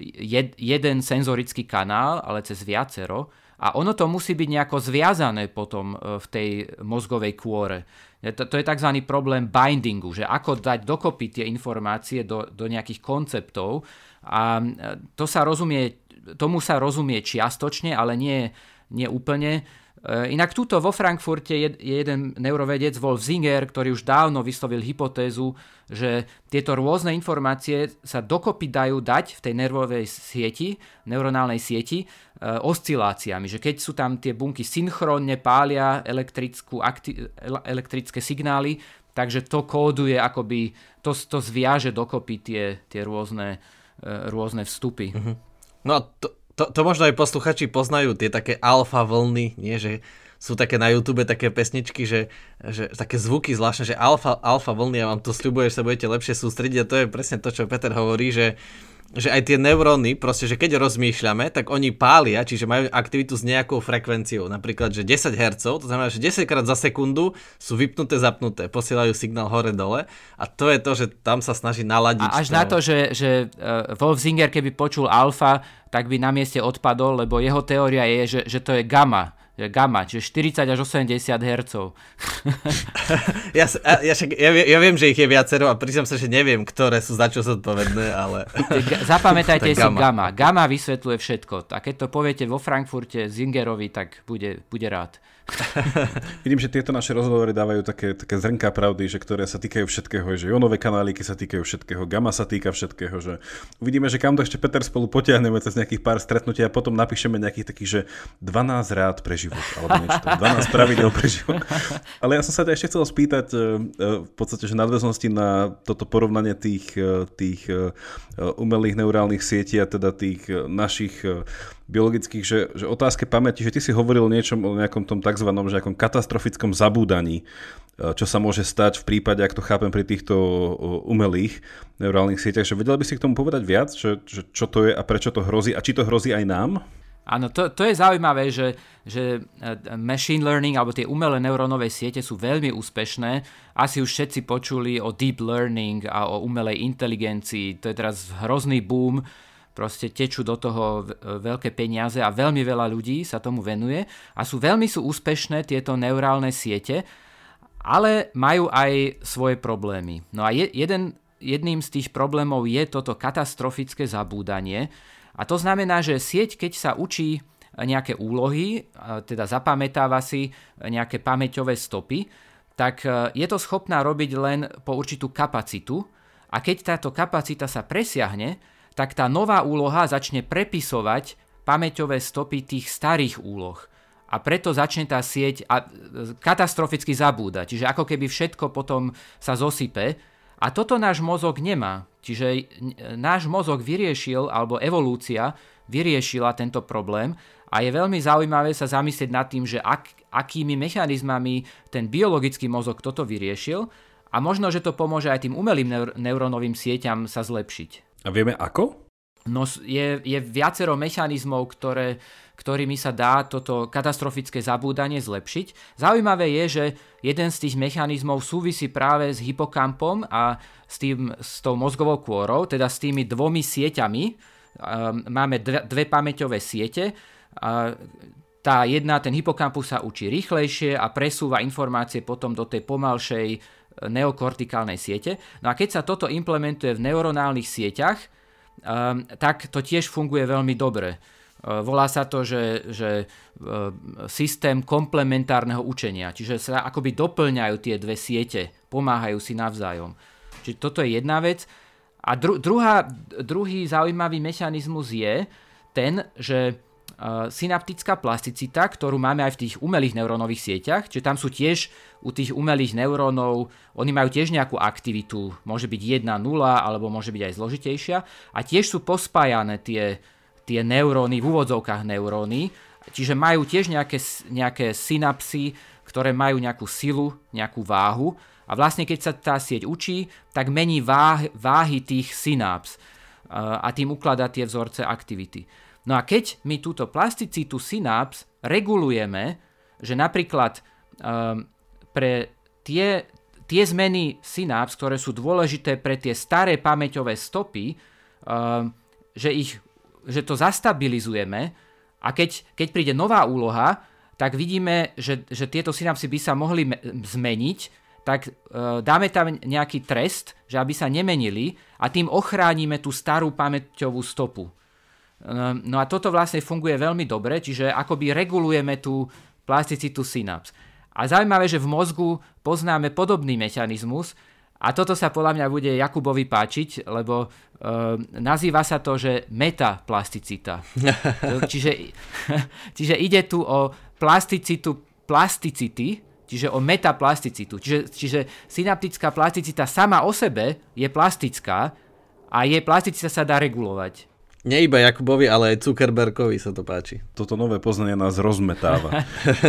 jed, jeden senzorický kanál, ale cez viacero a ono to musí byť nejako zviazané potom v tej mozgovej kôre. To, to je tzv. problém bindingu, že ako dať dokopy tie informácie do, do nejakých konceptov a to sa rozumie, tomu sa rozumie čiastočne, ale nie, nie úplne. E, inak túto vo Frankfurte je, je jeden neurovedec Wolf Zinger, ktorý už dávno vyslovil hypotézu, že tieto rôzne informácie sa dokopy dajú dať v tej nervovej sieti, neuronálnej sieti, e, osciláciami. Že keď sú tam tie bunky synchronne pália elektrickú, akti- elektrické signály, takže to kóduje akoby, to, to zviaže dokopy tie, tie rôzne, e, rôzne vstupy. Uh-huh. No a to, to, to možno aj posluchači poznajú, tie také alfa vlny, nie, že sú také na YouTube také pesničky, že, že také zvuky zvláštne, že alfa, alfa vlny, ja vám to sľubujem, že sa budete lepšie sústrediť a to je presne to, čo Peter hovorí, že, že aj tie neuróny, proste, že keď rozmýšľame, tak oni pália, čiže majú aktivitu s nejakou frekvenciou. Napríklad, že 10 Hz, to znamená, že 10 krát za sekundu sú vypnuté, zapnuté, posielajú signál hore-dole a to je to, že tam sa snaží naladiť. A až to... na to, že, že uh, Wolf Zinger, keby počul alfa, tak by na mieste odpadol, lebo jeho teória je, že, že to je gamma gamma, čiže 40 až 80 Hz. (laughs) ja, ja, ja, ja viem, že ich je viacero a priznám sa, že neviem, ktoré sú za čo zodpovedné, ale... Zapamätajte (laughs) si gamma. gamma. Gamma vysvetľuje všetko. A keď to poviete vo Frankfurte Zingerovi, tak bude, bude rád. (laughs) Vidím, že tieto naše rozhovory dávajú také, také zrnká pravdy, že ktoré sa týkajú všetkého, že jonové kanáliky sa týkajú všetkého, gamma sa týka všetkého, že uvidíme, že kam to ešte Peter spolu potiahneme cez nejakých pár stretnutí a potom napíšeme nejakých takých, že 12 rád pre život, alebo niečo, 12 pravidel pre život. (laughs) Ale ja som sa ešte chcel spýtať e, e, v podstate, že nadväznosti na toto porovnanie tých, e, tých umelých neurálnych sietí a teda tých našich biologických, že, že otázke pamäti, že ty si hovoril niečom o nejakom tom tzv. nejakom katastrofickom zabúdaní, e, čo sa môže stať v prípade, ak to chápem pri týchto umelých neurálnych sieťach, že vedel by si k tomu povedať viac, že, že čo to je a prečo to hrozí a či to hrozí aj nám? Áno, to, to je zaujímavé, že, že e, machine learning alebo tie umelé neurónové siete sú veľmi úspešné. Asi už všetci počuli o deep learning a o umelej inteligencii. To je teraz hrozný boom. Proste tečú do toho veľké peniaze a veľmi veľa ľudí sa tomu venuje. A sú veľmi sú úspešné tieto neurálne siete, ale majú aj svoje problémy. No a je, jeden, jedným z tých problémov je toto katastrofické zabúdanie, a to znamená, že sieť, keď sa učí nejaké úlohy, teda zapamätáva si nejaké pamäťové stopy, tak e, je to schopná robiť len po určitú kapacitu a keď táto kapacita sa presiahne, tak tá nová úloha začne prepisovať pamäťové stopy tých starých úloh. A preto začne tá sieť e, katastroficky zabúdať. Čiže ako keby všetko potom sa zosype a toto náš mozog nemá. Čiže náš mozog vyriešil, alebo evolúcia vyriešila tento problém a je veľmi zaujímavé sa zamyslieť nad tým, že ak, akými mechanizmami ten biologický mozog toto vyriešil a možno, že to pomôže aj tým umelým neur- neurónovým sieťam sa zlepšiť. A vieme ako? No je, je viacero mechanizmov, ktoré ktorými sa dá toto katastrofické zabúdanie zlepšiť. Zaujímavé je, že jeden z tých mechanizmov súvisí práve s hypokampom a s, tým, s tou mozgovou kôrou, teda s tými dvomi sieťami. Ehm, máme dve, dve pamäťové siete. Tá jedna, ten hypokampus sa učí rýchlejšie a presúva informácie potom do tej pomalšej neokortikálnej siete. No a keď sa toto implementuje v neuronálnych sieťach, um, tak to tiež funguje veľmi dobre. Eh, volá sa to, že, že eh, systém komplementárneho učenia, čiže sa akoby doplňajú tie dve siete, pomáhajú si navzájom. Čiže toto je jedna vec. A dru, druhá, druhý zaujímavý mechanizmus je ten, že uh, synaptická plasticita, ktorú máme aj v tých umelých neurónových sieťach, čiže tam sú tiež u tých umelých neurónov, oni majú tiež nejakú aktivitu, môže byť 1, 0, alebo môže byť aj zložitejšia, a tiež sú pospájané tie, tie neuróny, v úvodzovkách neuróny, čiže majú tiež nejaké, nejaké synapsy, ktoré majú nejakú silu, nejakú váhu. A vlastne keď sa tá sieť učí, tak mení váh, váhy tých synaps a tým ukladá tie vzorce aktivity. No a keď my túto plasticitu synaps regulujeme, že napríklad um, pre tie, tie zmeny synaps, ktoré sú dôležité pre tie staré pamäťové stopy, um, že ich že to zastabilizujeme a keď, keď príde nová úloha, tak vidíme, že, že tieto synapsy by sa mohli me- zmeniť, tak e, dáme tam nejaký trest, že aby sa nemenili a tým ochránime tú starú pamäťovú stopu. E, no a toto vlastne funguje veľmi dobre, čiže akoby regulujeme tú plasticitu synaps. A zaujímavé, že v mozgu poznáme podobný mechanizmus, a toto sa podľa mňa bude Jakubovi páčiť, lebo uh, nazýva sa to, že metaplasticita. (laughs) čiže, (laughs) čiže ide tu o plasticitu plasticity, čiže o metaplasticitu. Čiže, čiže synaptická plasticita sama o sebe je plastická a jej plasticita sa dá regulovať. Nie iba Jakubovi, ale aj Zuckerbergovi sa to páči. Toto nové poznanie nás rozmetáva.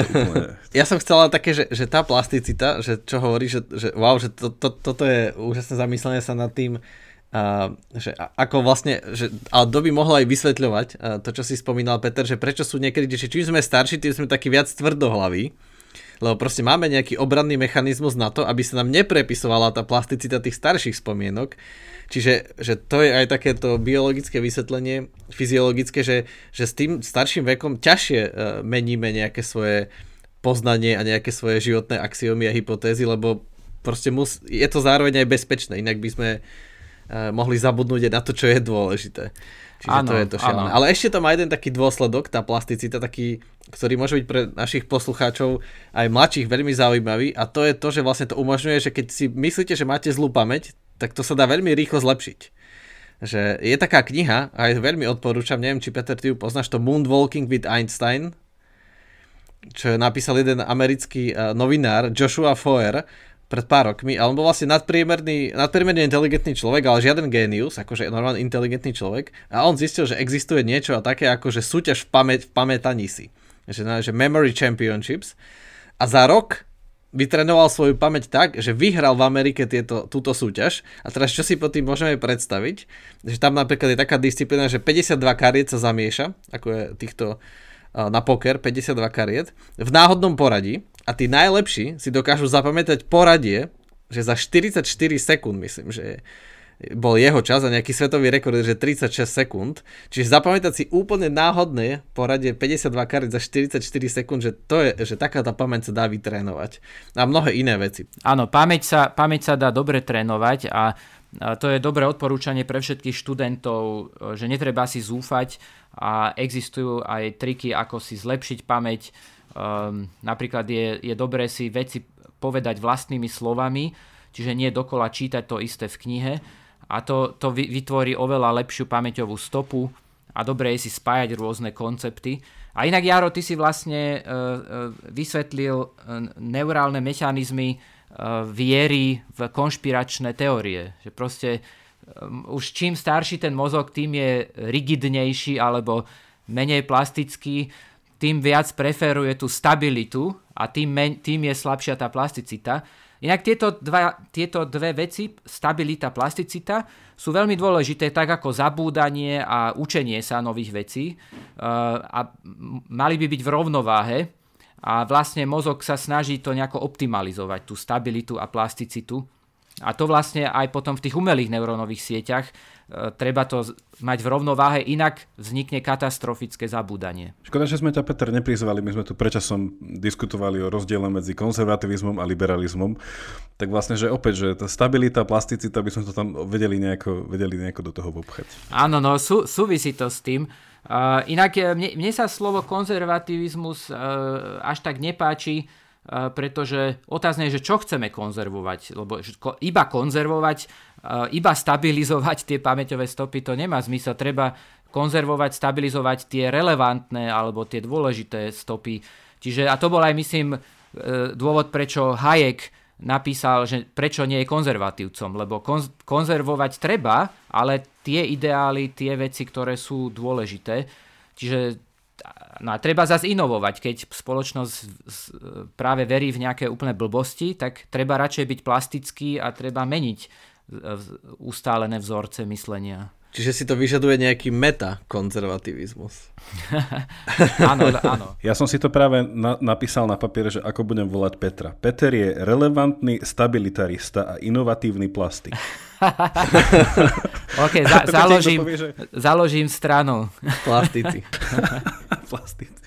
(laughs) ja som chcela také, že, že tá plasticita, že čo hovorí, že, že wow, že to, to, toto je úžasné zamyslenie sa nad tým, uh, že ako vlastne, že, ale to by mohlo aj vysvetľovať uh, to, čo si spomínal Peter, že prečo sú niekedy, že čím sme starší, tým sme takí viac tvrdohlaví, lebo proste máme nejaký obranný mechanizmus na to, aby sa nám neprepisovala tá plasticita tých starších spomienok, Čiže že to je aj takéto biologické vysvetlenie, fyziologické, že, že s tým starším vekom ťažšie uh, meníme nejaké svoje poznanie a nejaké svoje životné axiomy a hypotézy, lebo proste mus, je to zároveň aj bezpečné, inak by sme uh, mohli zabudnúť aj na to, čo je dôležité. Čiže ano, to je to šialené. Ale ešte to má jeden taký dôsledok, tá plasticita, taký, ktorý môže byť pre našich poslucháčov aj mladších veľmi zaujímavý a to je to, že vlastne to umožňuje, že keď si myslíte, že máte zlú pamäť, tak to sa dá veľmi rýchlo zlepšiť. Že je taká kniha, a aj veľmi odporúčam, neviem, či Peter, ty ju poznáš, to Moonwalking with Einstein, čo napísal jeden americký uh, novinár, Joshua Foer, pred pár rokmi, ale on bol vlastne nadpriemerný, nadpriemerne inteligentný človek, ale žiaden génius, akože normálne inteligentný človek. A on zistil, že existuje niečo a také ako že súťaž v, pamäť, v pamätaní si. Že, že Memory Championships. A za rok vytrenoval svoju pamäť tak, že vyhral v Amerike tieto, túto súťaž. A teraz čo si po tým môžeme predstaviť? Že tam napríklad je taká disciplína, že 52 kariet sa zamieša, ako je týchto na poker, 52 kariet, v náhodnom poradí a tí najlepší si dokážu zapamätať poradie, že za 44 sekúnd, myslím, že je bol jeho čas a nejaký svetový rekord že 36 sekúnd. Čiže zapamätať si úplne náhodné poradie 52 karet za 44 sekúnd, že to je, že taká tá pamäť sa dá vytrénovať. A mnohé iné veci. Áno, pamäť sa, pamäť sa dá dobre trénovať a to je dobré odporúčanie pre všetkých študentov, že netreba si zúfať a existujú aj triky, ako si zlepšiť pamäť. Um, napríklad je, je dobré si veci povedať vlastnými slovami, čiže nie dokola čítať to isté v knihe a to, to vytvorí oveľa lepšiu pamäťovú stopu a dobre je si spájať rôzne koncepty. A inak, Jaro, ty si vlastne uh, uh, vysvetlil uh, neurálne mechanizmy viery v konšpiračné teórie. Že proste už čím starší ten mozog, tým je rigidnejší alebo menej plastický, tým viac preferuje tú stabilitu a tým, men, tým je slabšia tá plasticita. Inak tieto, dva, tieto dve veci, stabilita, plasticita, sú veľmi dôležité, tak ako zabúdanie a učenie sa nových vecí. Uh, a mali by byť v rovnováhe a vlastne mozog sa snaží to nejako optimalizovať, tú stabilitu a plasticitu. A to vlastne aj potom v tých umelých neurónových sieťach treba to mať v rovnováhe, inak vznikne katastrofické zabúdanie. Škoda, že sme ťa, Peter, neprizvali. My sme tu prečasom diskutovali o rozdiele medzi konzervativizmom a liberalizmom. Tak vlastne, že opäť, že tá stabilita, plasticita, by sme to tam vedeli nejako, vedeli nejako do toho obchať. Áno, no sú, súvisí to s tým. Uh, inak e, mne, mne sa slovo konzervativizmus uh, až tak nepáči, pretože otázne je, že čo chceme konzervovať. Lebo iba konzervovať iba stabilizovať tie pamäťové stopy, to nemá zmysel. Treba konzervovať, stabilizovať tie relevantné alebo tie dôležité stopy. Čiže, a to bol aj, myslím, e, dôvod, prečo Hayek napísal, že prečo nie je konzervatívcom, lebo konzervovať treba, ale tie ideály, tie veci, ktoré sú dôležité. Čiže no a treba zase inovovať. Keď spoločnosť práve verí v nejaké úplné blbosti, tak treba radšej byť plastický a treba meniť ustálené vzorce myslenia. Čiže si to vyžaduje nejaký meta-konzervativizmus. (laughs) áno, áno. (laughs) Ja som si to práve na, napísal na papier, že ako budem volať Petra. Peter je relevantný stabilitarista a inovatívny plastik. (laughs) (laughs) OK, za, založím, povie, že... založím stranu. Plastici. (laughs) Plastici.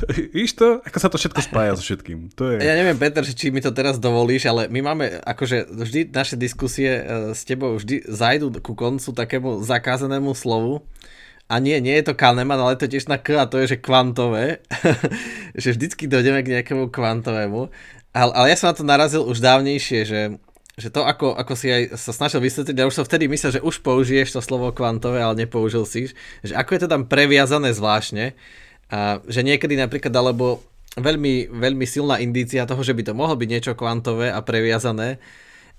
To, víš to? Ako sa to všetko spája so všetkým. To je... Ja neviem, Peter, či mi to teraz dovolíš, ale my máme, akože vždy naše diskusie e, s tebou vždy zajdu ku koncu takému zakázanému slovu. A nie, nie je to Kahneman, ale to tiež na K a to je, že kvantové. (laughs) že vždycky dojdeme k nejakému kvantovému. Ale, ale ja som na to narazil už dávnejšie, že, že to, ako, ako si aj sa snažil vysvetliť, ja už som vtedy myslel, že už použiješ to slovo kvantové, ale nepoužil si, že ako je to tam previazané zvláštne, a že niekedy napríklad, alebo veľmi, veľmi silná indícia toho, že by to mohlo byť niečo kvantové a previazané,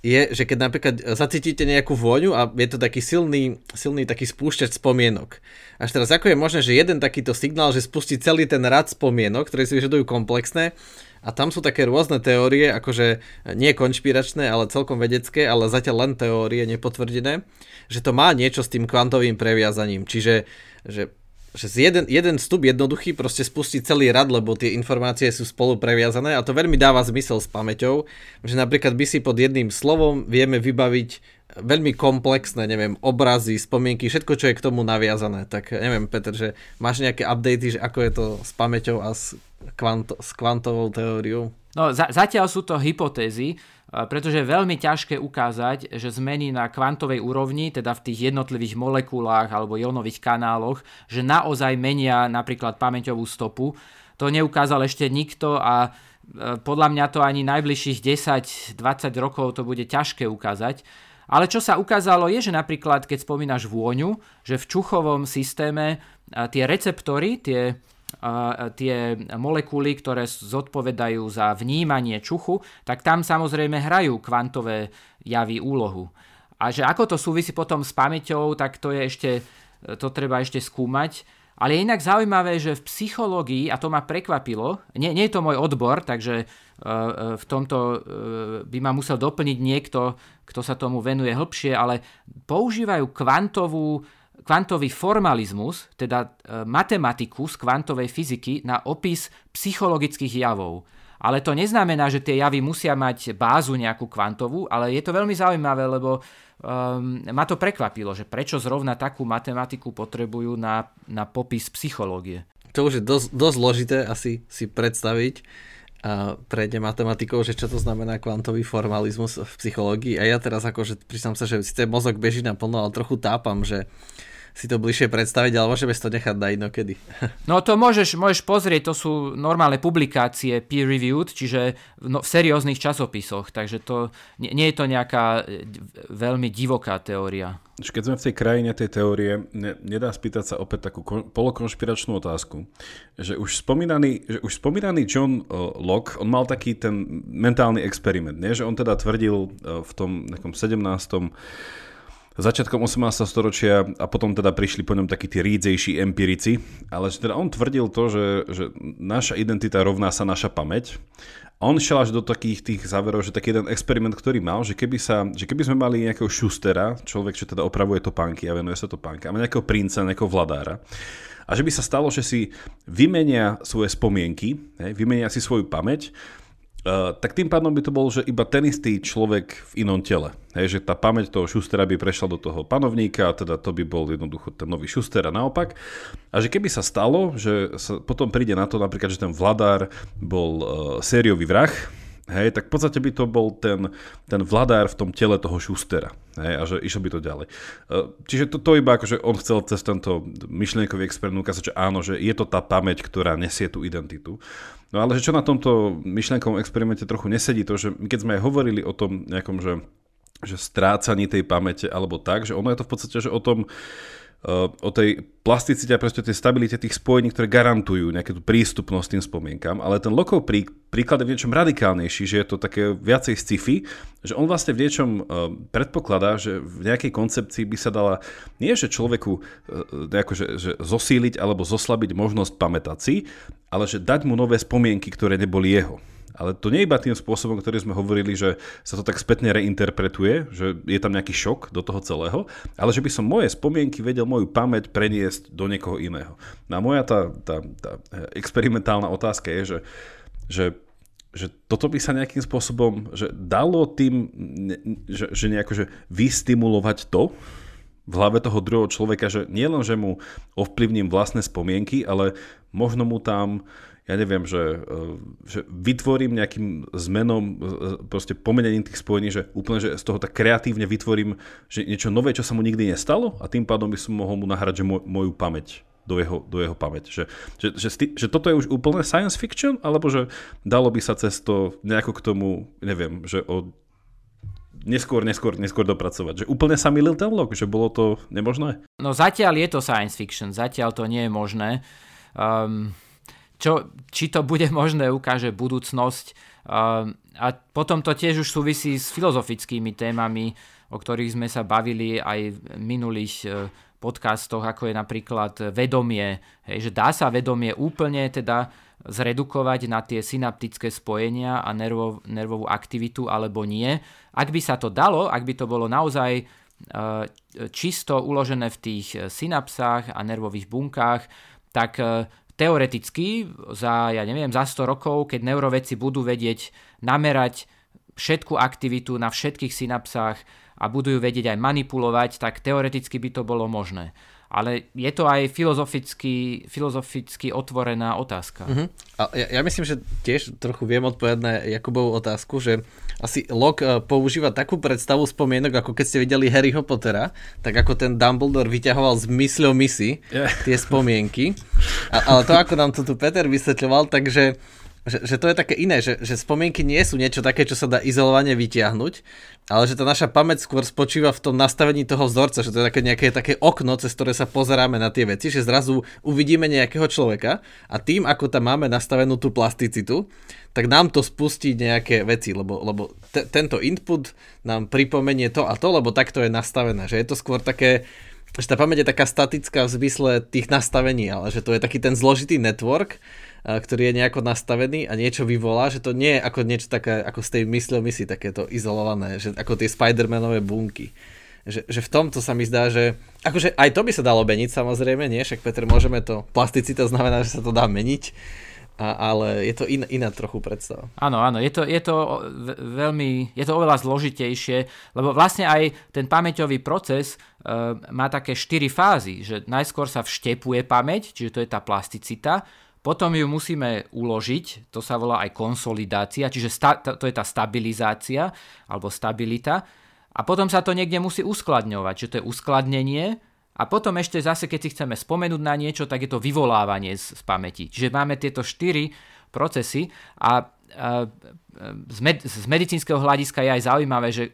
je, že keď napríklad zacítite nejakú vôňu a je to taký silný, silný taký spúšťač spomienok. Až teraz ako je možné, že jeden takýto signál, že spustí celý ten rad spomienok, ktoré si vyžadujú komplexné a tam sú také rôzne teórie, akože nie konšpiračné, ale celkom vedecké, ale zatiaľ len teórie nepotvrdené, že to má niečo s tým kvantovým previazaním. Čiže že že jeden, jeden vstup jednoduchý proste spustí celý rad, lebo tie informácie sú spolu previazané a to veľmi dáva zmysel s pamäťou, že napríklad by si pod jedným slovom vieme vybaviť veľmi komplexné, neviem, obrazy, spomienky, všetko, čo je k tomu naviazané. Tak neviem, Peter, že máš nejaké updaty, že ako je to s pamäťou a s, kvanto, s kvantovou teóriou? No, za, zatiaľ sú to hypotézy, pretože je veľmi ťažké ukázať, že zmeny na kvantovej úrovni, teda v tých jednotlivých molekulách alebo ionových kanáloch, že naozaj menia napríklad pamäťovú stopu. To neukázal ešte nikto a e, podľa mňa to ani najbližších 10-20 rokov to bude ťažké ukázať. Ale čo sa ukázalo je, že napríklad keď spomínaš vôňu, že v čuchovom systéme tie receptory, tie tie molekuly, ktoré zodpovedajú za vnímanie čuchu, tak tam samozrejme hrajú kvantové javy úlohu. A že ako to súvisí potom s pamäťou, tak to je ešte, to treba ešte skúmať. Ale je inak zaujímavé, že v psychológii, a to ma prekvapilo, nie, nie je to môj odbor, takže v tomto uh, by ma musel doplniť niekto, kto sa tomu venuje hĺbšie, ale používajú kvantovú, kvantový formalizmus, teda matematiku z kvantovej fyziky na opis psychologických javov. Ale to neznamená, že tie javy musia mať bázu nejakú kvantovú, ale je to veľmi zaujímavé, lebo um, ma to prekvapilo, že prečo zrovna takú matematiku potrebujú na, na popis psychológie. To už je dosť, dosť zložité asi si predstaviť prejde matematikou, že čo to znamená kvantový formalizmus v psychológii. A ja teraz akože priznám sa, že síce mozog beží na plno, ale trochu tápam, že si to bližšie predstaviť, ale môžeme si to nechať na inokedy. (laughs) No to môžeš, môžeš pozrieť, to sú normálne publikácie peer-reviewed, čiže v, no, v serióznych časopisoch, takže to nie, nie je to nejaká e, veľmi divoká teória. Keď sme v tej krajine tej teórie, ne, nedá spýtať sa opäť takú kon, polokonšpiračnú otázku, že už spomínaný, že už spomínaný John uh, Locke, on mal taký ten mentálny experiment, nie? že on teda tvrdil uh, v tom nejakom 17 začiatkom 18. storočia a potom teda prišli po ňom takí tí rídzejší empirici, ale teda on tvrdil to, že, že naša identita rovná sa naša pamäť. On šiel až do takých tých záverov, že taký jeden experiment, ktorý mal, že keby, sa, že keby sme mali nejakého šustera, človek, čo teda opravuje topánky a venuje sa topánky, a nejakého princa, nejakého vladára, a že by sa stalo, že si vymenia svoje spomienky, vymenia si svoju pamäť Uh, tak tým pádom by to bol, že iba ten istý človek v inom tele. Hej, že tá pamäť toho šustera by prešla do toho panovníka, a teda to by bol jednoducho ten nový šuster a naopak. A že keby sa stalo, že sa potom príde na to napríklad, že ten vladár bol uh, sériový vrah, Hej, tak v podstate by to bol ten, ten vladár v tom tele toho šustera. Hej, a že išiel by to ďalej. E, čiže to, to iba akože on chcel cez tento myšlienkový experiment ukázať, že áno, že je to tá pamäť, ktorá nesie tú identitu. No ale že čo na tomto myšlienkovom experimente trochu nesedí, to, že keď sme aj hovorili o tom nejakom, že, že strácaní tej pamäte alebo tak, že ono je to v podstate, že o tom, o tej plasticite a proste tej stabilite tých spojení, ktoré garantujú nejakú tú prístupnosť tým spomienkam, ale ten Lokov prí, príklad je v niečom radikálnejší, že je to také viacej sci-fi, že on vlastne v niečom uh, predpokladá, že v nejakej koncepcii by sa dala nie že človeku nejako, že, že zosíliť alebo zoslabiť možnosť pamätať si, ale že dať mu nové spomienky, ktoré neboli jeho. Ale to nie iba tým spôsobom, ktorý sme hovorili, že sa to tak spätne reinterpretuje, že je tam nejaký šok do toho celého, ale že by som moje spomienky vedel moju pamäť preniesť do niekoho iného. No a moja tá, tá, tá experimentálna otázka je, že, že že toto by sa nejakým spôsobom, že dalo tým, že, že nejako, že vystimulovať to v hlave toho druhého človeka, že nielen, že mu ovplyvním vlastné spomienky, ale možno mu tam ja neviem, že, e, že vytvorím nejakým zmenom, e, proste pomenením tých spojení, že úplne, že z toho tak kreatívne vytvorím že niečo nové, čo sa mu nikdy nestalo a tým pádom by som mohol mu nahrať že moj, moju pamäť do jeho, do jeho pamäť. Že, že, že, že toto je už úplne science fiction, alebo že dalo by sa cez to nejako k tomu, neviem, že o neskôr, neskôr, neskôr dopracovať. Že úplne sa milil ten log, že bolo to nemožné? No zatiaľ je to science fiction, zatiaľ to nie je možné. Um, čo, či to bude (laughs) možné, ukáže budúcnosť. A potom to tiež už súvisí s filozofickými témami, o ktorých sme sa bavili aj v minulých e, podcastoch, ako je napríklad vedomie. Hej, že dá sa vedomie úplne teda zredukovať na tie synaptické spojenia a nervov, nervovú aktivitu alebo nie. Ak by sa to dalo, ak by to bolo naozaj e, čisto uložené v tých synapsách a nervových bunkách, tak teoreticky za, ja neviem, za 100 rokov, keď neurovedci budú vedieť namerať všetku aktivitu na všetkých synapsách a budú ju vedieť aj manipulovať, tak teoreticky by to bolo možné ale je to aj filozoficky, filozoficky otvorená otázka. Uh-huh. A ja, ja myslím, že tiež trochu viem odpovedať na Jakubovú otázku, že asi Locke eh, používa takú predstavu spomienok, ako keď ste videli Harryho Pottera, tak ako ten Dumbledore vyťahoval z mysľou misi yeah. tie spomienky. A, ale to, ako nám to tu Peter vysvetľoval, takže že, že to je také iné, že, že spomienky nie sú niečo také, čo sa dá izolovane vytiahnuť, ale že tá naša pamäť skôr spočíva v tom nastavení toho vzorca, že to je také nejaké také okno, cez ktoré sa pozeráme na tie veci, že zrazu uvidíme nejakého človeka a tým, ako tam máme nastavenú tú plasticitu, tak nám to spustí nejaké veci, lebo, lebo te, tento input nám pripomenie to a to, lebo takto je nastavené, že je to skôr také že tá pamäť je taká statická v zmysle tých nastavení, ale že to je taký ten zložitý network, ktorý je nejako nastavený a niečo vyvolá, že to nie je ako niečo také, ako z tej mysle si takéto izolované, že ako tie Spider-Manové bunky. Že, že v tomto sa mi zdá, že akože aj to by sa dalo meniť samozrejme, nie? Však Peter, môžeme to, plasticita znamená, že sa to dá meniť, a, ale je to in, iná trochu predstava. Áno, áno, je to, je to veľmi, je to oveľa zložitejšie, lebo vlastne aj ten pamäťový proces uh, má také štyri fázy, že najskôr sa vštepuje pamäť, čiže to je tá plasticita, potom ju musíme uložiť, to sa volá aj konsolidácia, čiže sta, to je tá stabilizácia alebo stabilita. A potom sa to niekde musí uskladňovať, že to je uskladnenie. A potom ešte zase, keď si chceme spomenúť na niečo, tak je to vyvolávanie z, z pamäti. Čiže máme tieto štyri procesy a z, med- z medicínskeho hľadiska je aj zaujímavé, že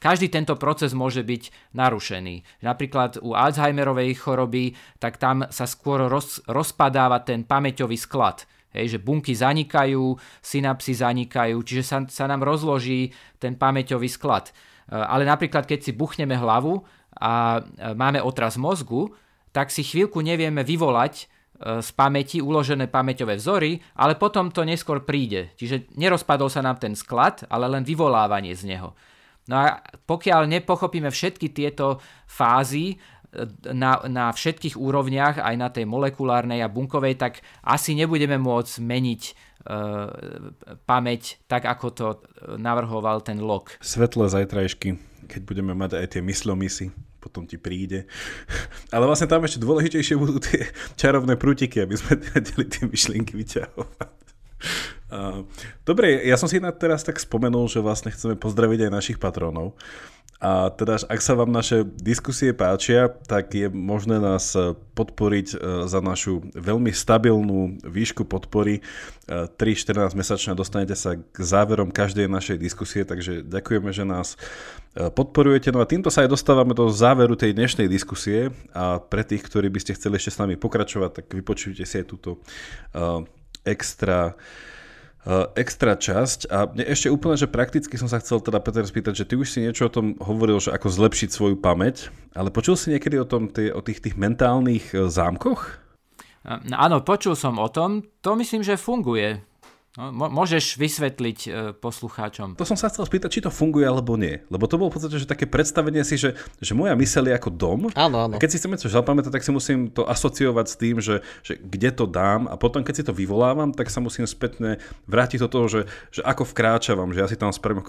každý tento proces môže byť narušený. Napríklad u Alzheimerovej choroby, tak tam sa skôr roz- rozpadáva ten pamäťový sklad. Hej, že bunky zanikajú, synapsy zanikajú, čiže sa, sa nám rozloží ten pamäťový sklad. E, ale napríklad, keď si buchneme hlavu a e, máme otraz mozgu, tak si chvíľku nevieme vyvolať z pamäti uložené pamäťové vzory, ale potom to neskôr príde. Čiže nerozpadol sa nám ten sklad, ale len vyvolávanie z neho. No a pokiaľ nepochopíme všetky tieto fázy e, na, na všetkých úrovniach, aj na tej molekulárnej a bunkovej, tak asi nebudeme môcť meniť e, pamäť tak, ako to navrhoval ten log. Svetlé zajtrajšky, keď budeme mať aj tie myslomisy potom ti príde. Ale vlastne tam ešte dôležitejšie budú tie čarovné prútiky, aby sme vedeli tie myšlienky vyťahovať. Dobre, ja som si na teraz tak spomenul, že vlastne chceme pozdraviť aj našich patrónov. A teda, ak sa vám naše diskusie páčia, tak je možné nás e, podporiť e, za našu veľmi stabilnú výšku podpory. 3-14 e, mesačne dostanete sa k záverom každej našej diskusie, takže ďakujeme, že nás podporujete. No a týmto sa aj dostávame do záveru tej dnešnej diskusie a pre tých, ktorí by ste chceli ešte s nami pokračovať, tak vypočujte si aj túto extra extra časť a ešte úplne, že prakticky som sa chcel teda Peter spýtať, že ty už si niečo o tom hovoril, že ako zlepšiť svoju pamäť, ale počul si niekedy o, tom, tý, o tých, tých mentálnych eh, zámkoch? No, áno, počul som o tom, to myslím, že funguje. No, môžeš vysvetliť e, poslucháčom. To som sa chcel spýtať, či to funguje alebo nie. Lebo to bolo v podstate že také predstavenie si, že, že moja myseľ je ako dom. Áno, áno. A keď si chceme čo zapamätať, tak si musím to asociovať s tým, že, že kde to dám a potom keď si to vyvolávam, tak sa musím spätne vrátiť do toho, že, že ako vkráčavam, že ja si tam spravím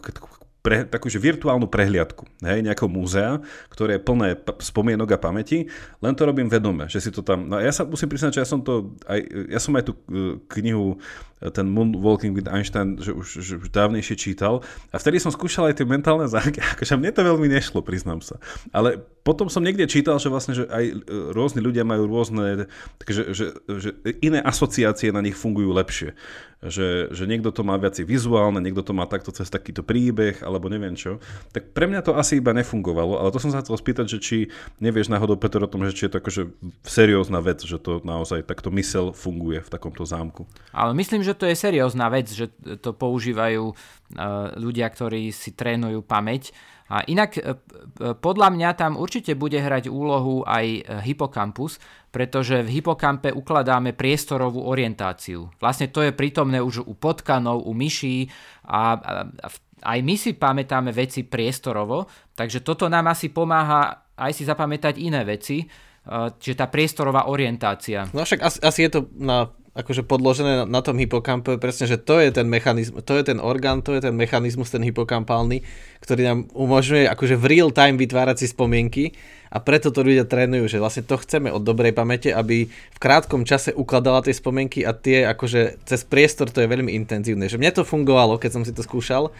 pre, takúže virtuálnu prehliadku hej, nejakého múzea, ktoré je plné p- spomienok a pamäti, len to robím vedome, že si to tam... No ja sa musím priznať, že ja som to aj, ja som aj tú e, knihu e, ten Moonwalking with Einstein, že už, že už dávnejšie čítal. A vtedy som skúšal aj tie mentálne záky, (laughs) akože mne to veľmi nešlo, priznám sa. Ale potom som niekde čítal, že vlastne, že aj e, rôzni ľudia majú rôzne, takže, že, že iné asociácie na nich fungujú lepšie. Že, že niekto to má viac vizuálne, niekto to má takto cez takýto príbeh, alebo neviem čo. Tak pre mňa to asi iba nefungovalo, ale to som sa chcel spýtať, že či nevieš náhodou, Peter, o tom, že či je to akože seriózna vec, že to naozaj takto mysel funguje v takomto zámku. Ale myslím, že to je seriózna vec, že to používajú uh, ľudia, ktorí si trénujú pamäť. A inak e, podľa mňa tam určite bude hrať úlohu aj e, hypokampus, pretože v hypokampe ukladáme priestorovú orientáciu. Vlastne to je prítomné už u potkanov, u myší a aj my si pamätáme veci priestorovo, takže toto nám asi pomáha aj si zapamätať iné veci, e, čiže tá priestorová orientácia. No však asi, asi je to na akože podložené na, na tom hypokampe, presne, že to je ten mechanizmus, to je ten orgán, to je ten mechanizmus, ten hypokampálny, ktorý nám umožňuje akože v real time vytvárať si spomienky a preto to ľudia trénujú, že vlastne to chceme od dobrej pamäte, aby v krátkom čase ukladala tie spomienky a tie akože cez priestor to je veľmi intenzívne. Že mne to fungovalo, keď som si to skúšal,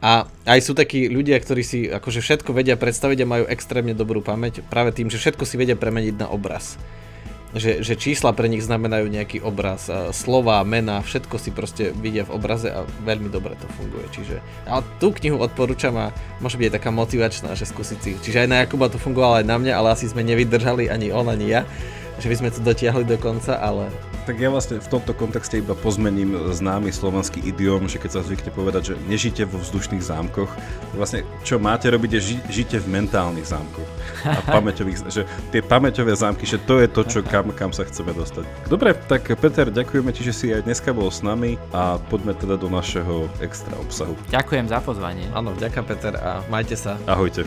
a aj sú takí ľudia, ktorí si akože všetko vedia predstaviť a majú extrémne dobrú pamäť práve tým, že všetko si vedia premeniť na obraz že, že čísla pre nich znamenajú nejaký obraz, slova, mena, všetko si proste vidia v obraze a veľmi dobre to funguje. Čiže, ale tú knihu odporúčam a môže byť taká motivačná, že skúsiť si. Čiže aj na Jakuba to fungovalo aj na mňa, ale asi sme nevydržali ani on, ani ja, že by sme to dotiahli do konca, ale tak ja vlastne v tomto kontexte iba pozmením známy slovanský idiom, že keď sa zvykne povedať, že nežite vo vzdušných zámkoch, vlastne čo máte robiť je ži, žite v mentálnych zámkoch a (laughs) pamäťových, že tie pamäťové zámky, že to je to, čo kam, kam sa chceme dostať. Dobre, tak Peter, ďakujeme ti, že si aj dneska bol s nami a poďme teda do našeho extra obsahu. Ďakujem za pozvanie. Áno, ďakujem Peter a majte sa. Ahojte.